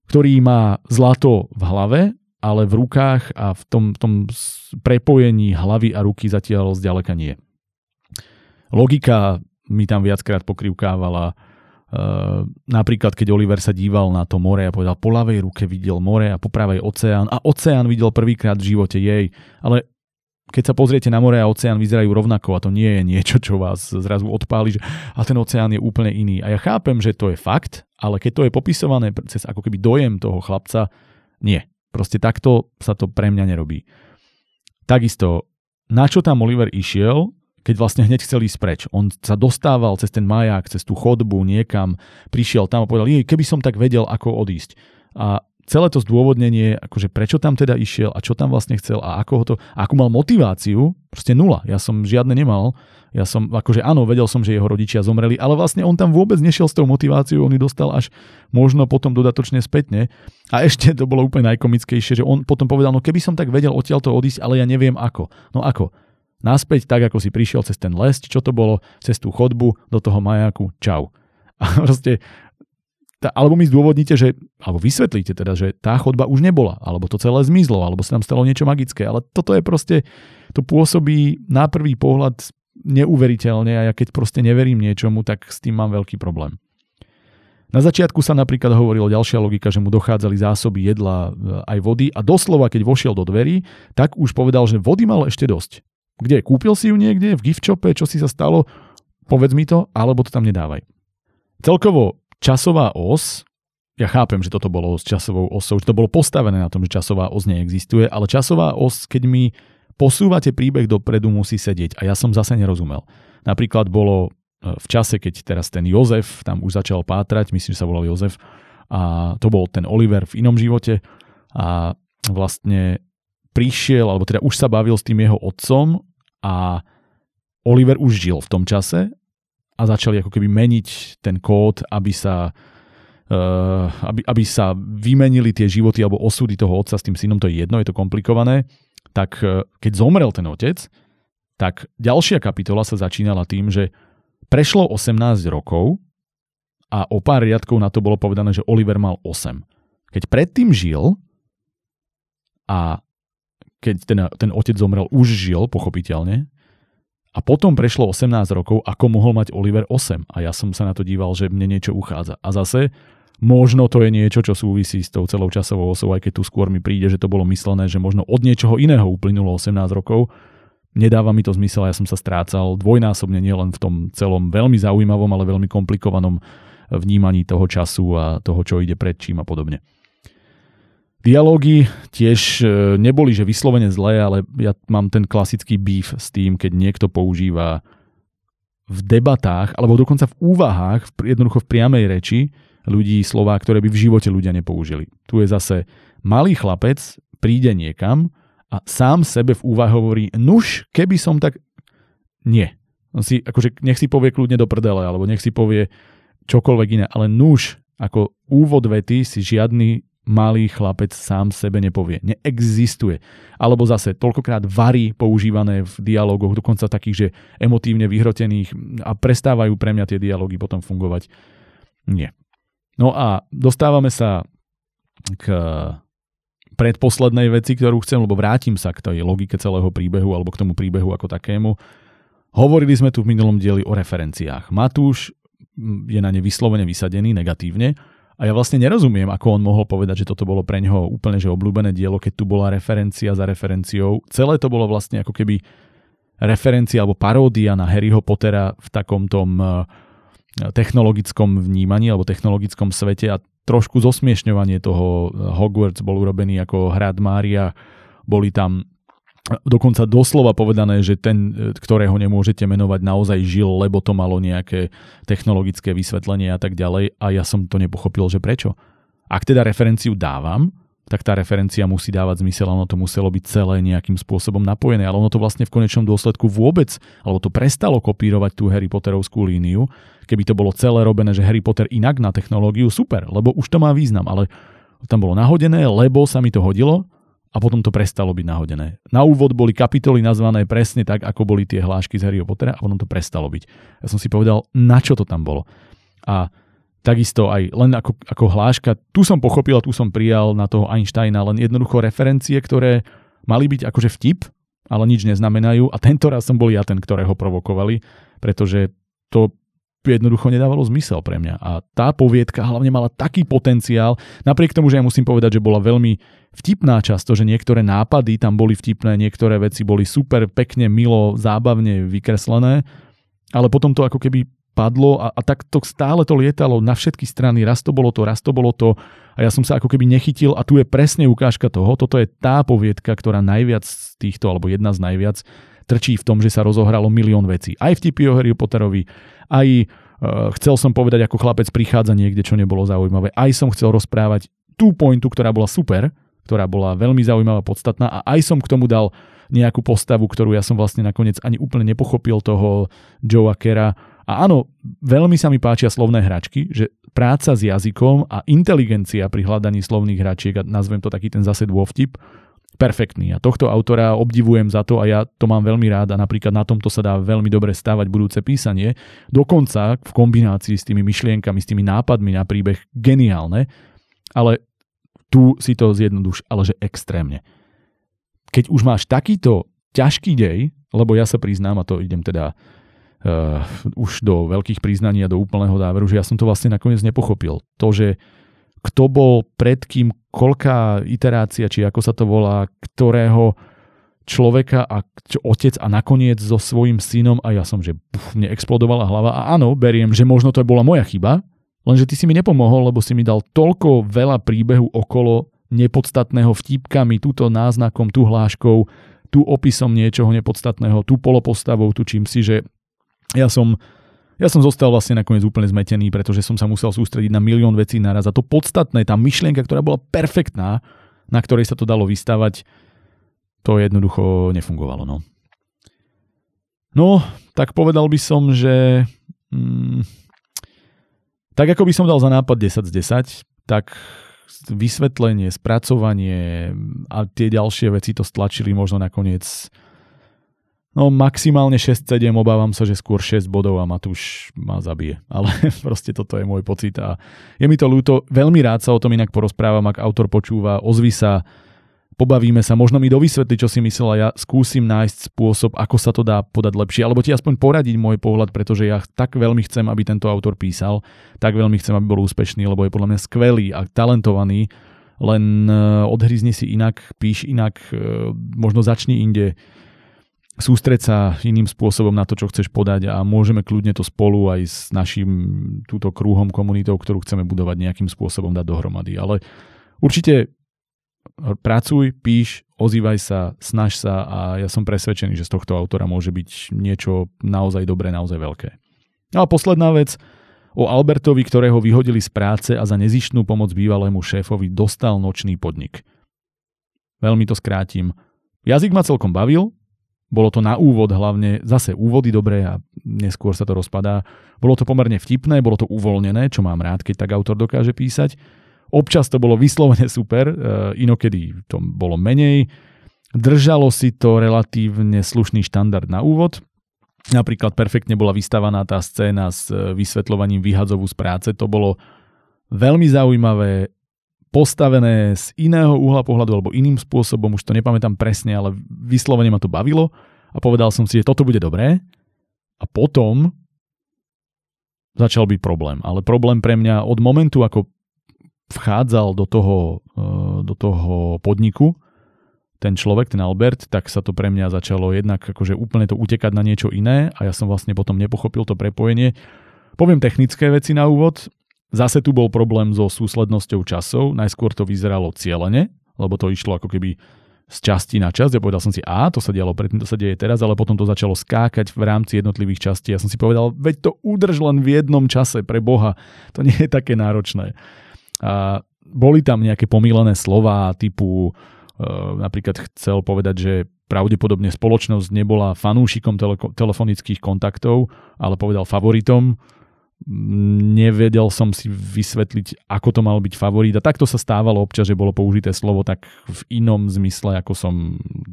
ktorý má zlato v hlave, ale v rukách a v tom, tom prepojení hlavy a ruky zatiaľ zďaleka nie. Logika mi tam viackrát pokrivkávala. Uh, napríklad, keď Oliver sa díval na to more a povedal, po ľavej ruke videl more a po pravej oceán a oceán videl prvýkrát v živote jej. Ale keď sa pozriete na more a oceán, vyzerajú rovnako a to nie je niečo, čo vás zrazu odpáli, že a ten oceán je úplne iný. A ja chápem, že to je fakt, ale keď to je popisované cez ako keby dojem toho chlapca, nie. Proste takto sa to pre mňa nerobí. Takisto, na čo tam Oliver išiel, keď vlastne hneď chcel ísť preč. On sa dostával cez ten maják, cez tú chodbu niekam, prišiel tam a povedal, jej, keby som tak vedel, ako odísť. A celé to zdôvodnenie, akože prečo tam teda išiel a čo tam vlastne chcel a ako ho to, a ako mal motiváciu, proste nula. Ja som žiadne nemal. Ja som, akože áno, vedel som, že jeho rodičia zomreli, ale vlastne on tam vôbec nešiel s tou motiváciou, on ju dostal až možno potom dodatočne spätne. A ešte to bolo úplne najkomickejšie, že on potom povedal, no keby som tak vedel odtiaľto odísť, ale ja neviem ako. No ako? Naspäť tak, ako si prišiel cez ten les, čo to bolo, cez tú chodbu do toho majáku, čau. [laughs] A proste tá, alebo mi zdôvodnite, že, alebo vysvetlíte teda, že tá chodba už nebola, alebo to celé zmizlo, alebo sa tam stalo niečo magické, ale toto je proste, to pôsobí na prvý pohľad neuveriteľne a ja keď proste neverím niečomu, tak s tým mám veľký problém. Na začiatku sa napríklad hovorilo ďalšia logika, že mu dochádzali zásoby jedla e, aj vody a doslova, keď vošiel do dverí, tak už povedal, že vody mal ešte dosť. Kde? Kúpil si ju niekde? V gift shope? Čo si sa stalo? Povedz mi to, alebo to tam nedávaj. Celkovo časová os, ja chápem, že toto bolo s časovou osou, že to bolo postavené na tom, že časová os neexistuje, ale časová os, keď mi posúvate príbeh dopredu, musí sedieť. A ja som zase nerozumel. Napríklad bolo e, v čase, keď teraz ten Jozef tam už začal pátrať, myslím, že sa volal Jozef, a to bol ten Oliver v inom živote a vlastne prišiel, alebo teda už sa bavil s tým jeho otcom a Oliver už žil v tom čase a začali ako keby meniť ten kód, aby sa, uh, aby, aby sa vymenili tie životy alebo osudy toho otca s tým synom, to je jedno, je to komplikované, tak uh, keď zomrel ten otec, tak ďalšia kapitola sa začínala tým, že prešlo 18 rokov a o pár riadkov na to bolo povedané, že Oliver mal 8. Keď predtým žil a keď ten, ten otec zomrel, už žil, pochopiteľne. A potom prešlo 18 rokov, ako mohol mať Oliver 8. A ja som sa na to díval, že mne niečo uchádza. A zase, možno to je niečo, čo súvisí s tou celou časovou osou, aj keď tu skôr mi príde, že to bolo myslené, že možno od niečoho iného uplynulo 18 rokov. Nedáva mi to zmysel, ja som sa strácal dvojnásobne nielen v tom celom veľmi zaujímavom, ale veľmi komplikovanom vnímaní toho času a toho, čo ide pred čím a podobne. Dialógy tiež e, neboli, že vyslovene zlé, ale ja mám ten klasický beef s tým, keď niekto používa v debatách, alebo dokonca v úvahách, jednoducho v priamej reči ľudí slova, ktoré by v živote ľudia nepoužili. Tu je zase malý chlapec, príde niekam a sám sebe v úvahe hovorí, nuž, keby som tak... Nie. On si, akože nech si povie kľudne do prdele, alebo nech si povie čokoľvek iné, ale nuž, ako úvod vety si žiadny malý chlapec sám sebe nepovie. Neexistuje. Alebo zase toľkokrát vary používané v dialogoch, dokonca takých, že emotívne vyhrotených a prestávajú pre mňa tie dialógy potom fungovať. Nie. No a dostávame sa k predposlednej veci, ktorú chcem, lebo vrátim sa k tej logike celého príbehu alebo k tomu príbehu ako takému. Hovorili sme tu v minulom dieli o referenciách. Matúš je na ne vyslovene vysadený negatívne, a ja vlastne nerozumiem, ako on mohol povedať, že toto bolo pre neho úplne že obľúbené dielo, keď tu bola referencia za referenciou. Celé to bolo vlastne ako keby referencia alebo paródia na Harryho Pottera v takom tom eh, technologickom vnímaní alebo technologickom svete a trošku zosmiešňovanie toho Hogwarts bol urobený ako hrad Mária. Boli tam dokonca doslova povedané, že ten, ktorého nemôžete menovať, naozaj žil, lebo to malo nejaké technologické vysvetlenie a tak ďalej. A ja som to nepochopil, že prečo. Ak teda referenciu dávam, tak tá referencia musí dávať zmysel, ono to muselo byť celé nejakým spôsobom napojené, ale ono to vlastne v konečnom dôsledku vôbec, alebo to prestalo kopírovať tú Harry Potterovskú líniu, keby to bolo celé robené, že Harry Potter inak na technológiu, super, lebo už to má význam, ale tam bolo nahodené, lebo sa mi to hodilo a potom to prestalo byť nahodené. Na úvod boli kapitoly nazvané presne tak, ako boli tie hlášky z Harryho Pottera a potom to prestalo byť. Ja som si povedal, na čo to tam bolo. A takisto aj len ako, ako hláška, tu som pochopil a tu som prijal na toho Einsteina len jednoducho referencie, ktoré mali byť akože vtip, ale nič neznamenajú a tento raz som bol ja ten, ktorého provokovali, pretože to jednoducho nedávalo zmysel pre mňa. A tá poviedka hlavne mala taký potenciál, napriek tomu, že ja musím povedať, že bola veľmi vtipná často, že niektoré nápady tam boli vtipné, niektoré veci boli super, pekne, milo, zábavne vykreslené, ale potom to ako keby padlo a, a tak to stále to lietalo na všetky strany, raz to bolo to, raz to bolo to a ja som sa ako keby nechytil a tu je presne ukážka toho, toto je tá poviedka, ktorá najviac z týchto, alebo jedna z najviac trčí v tom, že sa rozohralo milión vecí. Aj vtipy o Harry Potterovi, aj uh, chcel som povedať, ako chlapec prichádza niekde, čo nebolo zaujímavé. Aj som chcel rozprávať tú pointu, ktorá bola super, ktorá bola veľmi zaujímavá, podstatná a aj som k tomu dal nejakú postavu, ktorú ja som vlastne nakoniec ani úplne nepochopil toho Joea Kera. A áno, veľmi sa mi páčia slovné hračky, že práca s jazykom a inteligencia pri hľadaní slovných hračiek, a nazvem to taký ten zase dôvtip, perfektný. A tohto autora obdivujem za to a ja to mám veľmi rád a napríklad na tomto sa dá veľmi dobre stavať budúce písanie. Dokonca v kombinácii s tými myšlienkami, s tými nápadmi na príbeh geniálne, ale tu si to zjednoduš, ale že extrémne. Keď už máš takýto ťažký dej, lebo ja sa priznám, a to idem teda uh, už do veľkých priznaní a do úplného záveru, že ja som to vlastne nakoniec nepochopil. To, že kto bol pred kým, koľká iterácia, či ako sa to volá, ktorého človeka a čo, otec a nakoniec so svojím synom a ja som, že puf, mne explodovala hlava. A áno, beriem, že možno to bola moja chyba, lenže ty si mi nepomohol, lebo si mi dal toľko veľa príbehu okolo nepodstatného vtipkami, túto náznakom, tú hláškou, tu opisom niečoho nepodstatného, tu polopostavou, tu čím si, že ja som ja som zostal vlastne nakoniec úplne zmetený, pretože som sa musel sústrediť na milión vecí naraz. A to podstatné, tá myšlienka, ktorá bola perfektná, na ktorej sa to dalo vystavať, to jednoducho nefungovalo. No, no tak povedal by som, že hmm, tak ako by som dal za nápad 10 z 10, tak vysvetlenie, spracovanie a tie ďalšie veci to stlačili možno nakoniec No maximálne 6-7, obávam sa, že skôr 6 bodov a Matúš ma zabije. [laughs] Ale proste toto je môj pocit a je mi to ľúto. Veľmi rád sa o tom inak porozprávam, ak autor počúva, ozvi sa, pobavíme sa, možno mi dovysvetli, čo si myslel a ja skúsim nájsť spôsob, ako sa to dá podať lepšie, alebo ti aspoň poradiť môj pohľad, pretože ja tak veľmi chcem, aby tento autor písal, tak veľmi chcem, aby bol úspešný, lebo je podľa mňa skvelý a talentovaný, len e, odhryzni si inak, píš inak, e, možno začni inde, sústreť sa iným spôsobom na to, čo chceš podať a môžeme kľudne to spolu aj s našim túto krúhom komunitou, ktorú chceme budovať nejakým spôsobom dať dohromady. Ale určite pracuj, píš, ozývaj sa, snaž sa a ja som presvedčený, že z tohto autora môže byť niečo naozaj dobré, naozaj veľké. No a posledná vec, o Albertovi, ktorého vyhodili z práce a za nezištnú pomoc bývalému šéfovi dostal nočný podnik. Veľmi to skrátim. Jazyk ma celkom bavil, bolo to na úvod hlavne, zase úvody dobré a neskôr sa to rozpadá. Bolo to pomerne vtipné, bolo to uvoľnené, čo mám rád, keď tak autor dokáže písať. Občas to bolo vyslovene super, e, inokedy to bolo menej. Držalo si to relatívne slušný štandard na úvod. Napríklad perfektne bola vystavaná tá scéna s e, vysvetľovaním vyhadzovu z práce. To bolo veľmi zaujímavé, postavené z iného uhla pohľadu alebo iným spôsobom, už to nepamätám presne, ale vyslovene ma to bavilo a povedal som si, že toto bude dobré a potom začal byť problém. Ale problém pre mňa od momentu, ako vchádzal do toho, eh, do toho podniku, ten človek, ten Albert, tak sa to pre mňa začalo jednak akože úplne to utekať na niečo iné a ja som vlastne potom nepochopil to prepojenie. Poviem technické veci na úvod. Zase tu bol problém so súslednosťou časov. Najskôr to vyzeralo cieľene, lebo to išlo ako keby z časti na časť. Ja povedal som si, a to sa dialo predtým, to sa deje teraz, ale potom to začalo skákať v rámci jednotlivých častí. Ja som si povedal, veď to udrž len v jednom čase, pre Boha. To nie je také náročné. A boli tam nejaké pomílené slova typu, e, napríklad chcel povedať, že pravdepodobne spoločnosť nebola fanúšikom tele- telefonických kontaktov, ale povedal favoritom nevedel som si vysvetliť, ako to mal byť favorit a takto sa stávalo občas, že bolo použité slovo tak v inom zmysle, ako som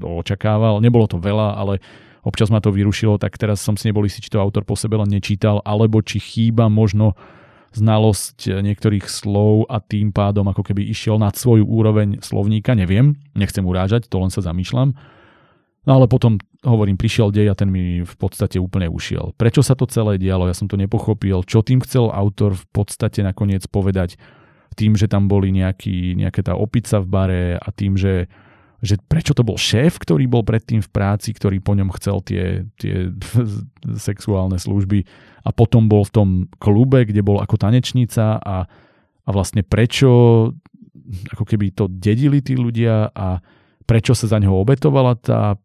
očakával. Nebolo to veľa, ale občas ma to vyrušilo, tak teraz som si nebol istý, či to autor po sebe len nečítal, alebo či chýba možno znalosť niektorých slov a tým pádom ako keby išiel nad svoju úroveň slovníka, neviem, nechcem urážať, to len sa zamýšľam. No ale potom, hovorím, prišiel dej a ten mi v podstate úplne ušiel. Prečo sa to celé dialo, ja som to nepochopil. Čo tým chcel autor v podstate nakoniec povedať tým, že tam boli nejaký, nejaká tá opica v bare a tým, že, že prečo to bol šéf, ktorý bol predtým v práci, ktorý po ňom chcel tie, tie [laughs] sexuálne služby a potom bol v tom klube, kde bol ako tanečnica a, a vlastne prečo ako keby to dedili tí ľudia a prečo sa za neho obetovala tá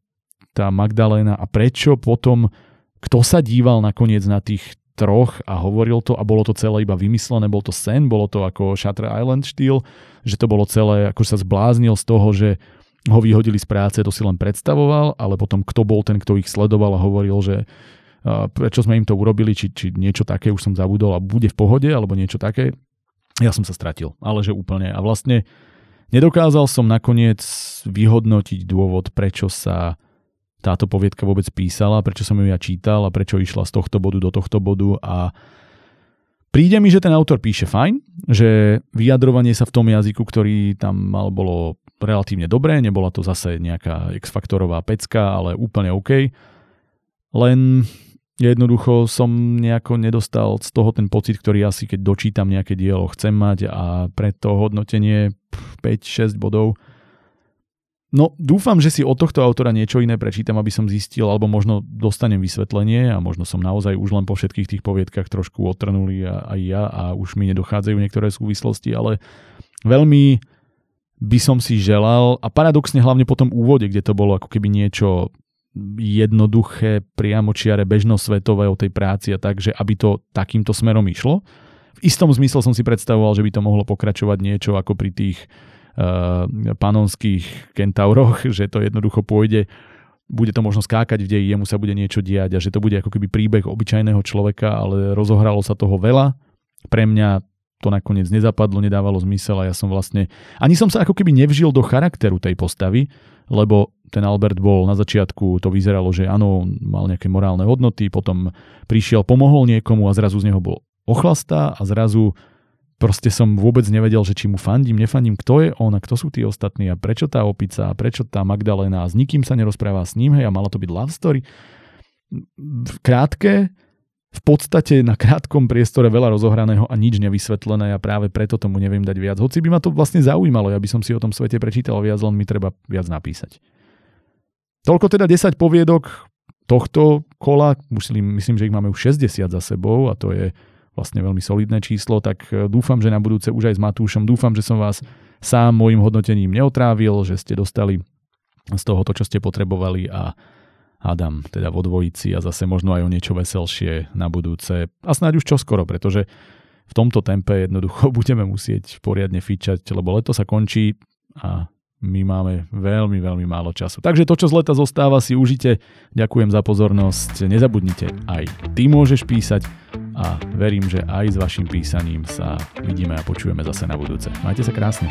tá Magdalena a prečo potom, kto sa díval nakoniec na tých troch a hovoril to a bolo to celé iba vymyslené, bol to sen, bolo to ako Shutter Island štýl, že to bolo celé, ako sa zbláznil z toho, že ho vyhodili z práce, to si len predstavoval, ale potom kto bol ten, kto ich sledoval a hovoril, že prečo sme im to urobili, či, či niečo také, už som zabudol a bude v pohode, alebo niečo také. Ja som sa stratil, ale že úplne. A vlastne nedokázal som nakoniec vyhodnotiť dôvod, prečo sa táto poviedka vôbec písala, prečo som ju ja čítal a prečo išla z tohto bodu do tohto bodu a príde mi, že ten autor píše fajn, že vyjadrovanie sa v tom jazyku, ktorý tam mal, bolo relatívne dobré, nebola to zase nejaká X-faktorová pecka, ale úplne OK. Len jednoducho som nejako nedostal z toho ten pocit, ktorý asi keď dočítam nejaké dielo chcem mať a pre to hodnotenie 5-6 bodov No, dúfam, že si od tohto autora niečo iné prečítam, aby som zistil, alebo možno dostanem vysvetlenie a možno som naozaj už len po všetkých tých poviedkach trošku otrnulý a, aj ja a už mi nedochádzajú niektoré súvislosti, ale veľmi by som si želal a paradoxne hlavne po tom úvode, kde to bolo ako keby niečo jednoduché, priamočiare, bežnosvetové o tej práci a tak, že aby to takýmto smerom išlo. V istom zmysle som si predstavoval, že by to mohlo pokračovať niečo ako pri tých panonských kentauroch, [laughs] že to jednoducho pôjde bude to možno skákať v deji, jemu sa bude niečo diať a že to bude ako keby príbeh obyčajného človeka, ale rozohralo sa toho veľa. Pre mňa to nakoniec nezapadlo, nedávalo zmysel a ja som vlastne... Ani som sa ako keby nevžil do charakteru tej postavy, lebo ten Albert bol na začiatku, to vyzeralo, že áno, mal nejaké morálne hodnoty, potom prišiel, pomohol niekomu a zrazu z neho bol ochlastá a zrazu proste som vôbec nevedel, že či mu fandím, nefandím, kto je on a kto sú tí ostatní a prečo tá opica a prečo tá Magdalena a s nikým sa nerozpráva s ním, hej, a malo to byť love story. Krátke, v podstate na krátkom priestore veľa rozohraného a nič nevysvetlené a práve preto tomu neviem dať viac. Hoci by ma to vlastne zaujímalo, ja by som si o tom svete prečítal viac, len mi treba viac napísať. Toľko teda 10 poviedok tohto kola, myslím, myslím, že ich máme už 60 za sebou a to je vlastne veľmi solidné číslo, tak e, dúfam, že na budúce už aj s Matúšom, dúfam, že som vás sám môjim hodnotením neotrávil, že ste dostali z toho to, čo ste potrebovali a hádam teda vo dvojici a zase možno aj o niečo veselšie na budúce a snáď už čoskoro, pretože v tomto tempe jednoducho [laughs] budeme musieť poriadne fičať, lebo leto sa končí a my máme veľmi, veľmi málo času. Takže to, čo z leta zostáva, si užite. Ďakujem za pozornosť. Nezabudnite, aj ty môžeš písať a verím, že aj s vašim písaním sa vidíme a počujeme zase na budúce. Majte sa krásne.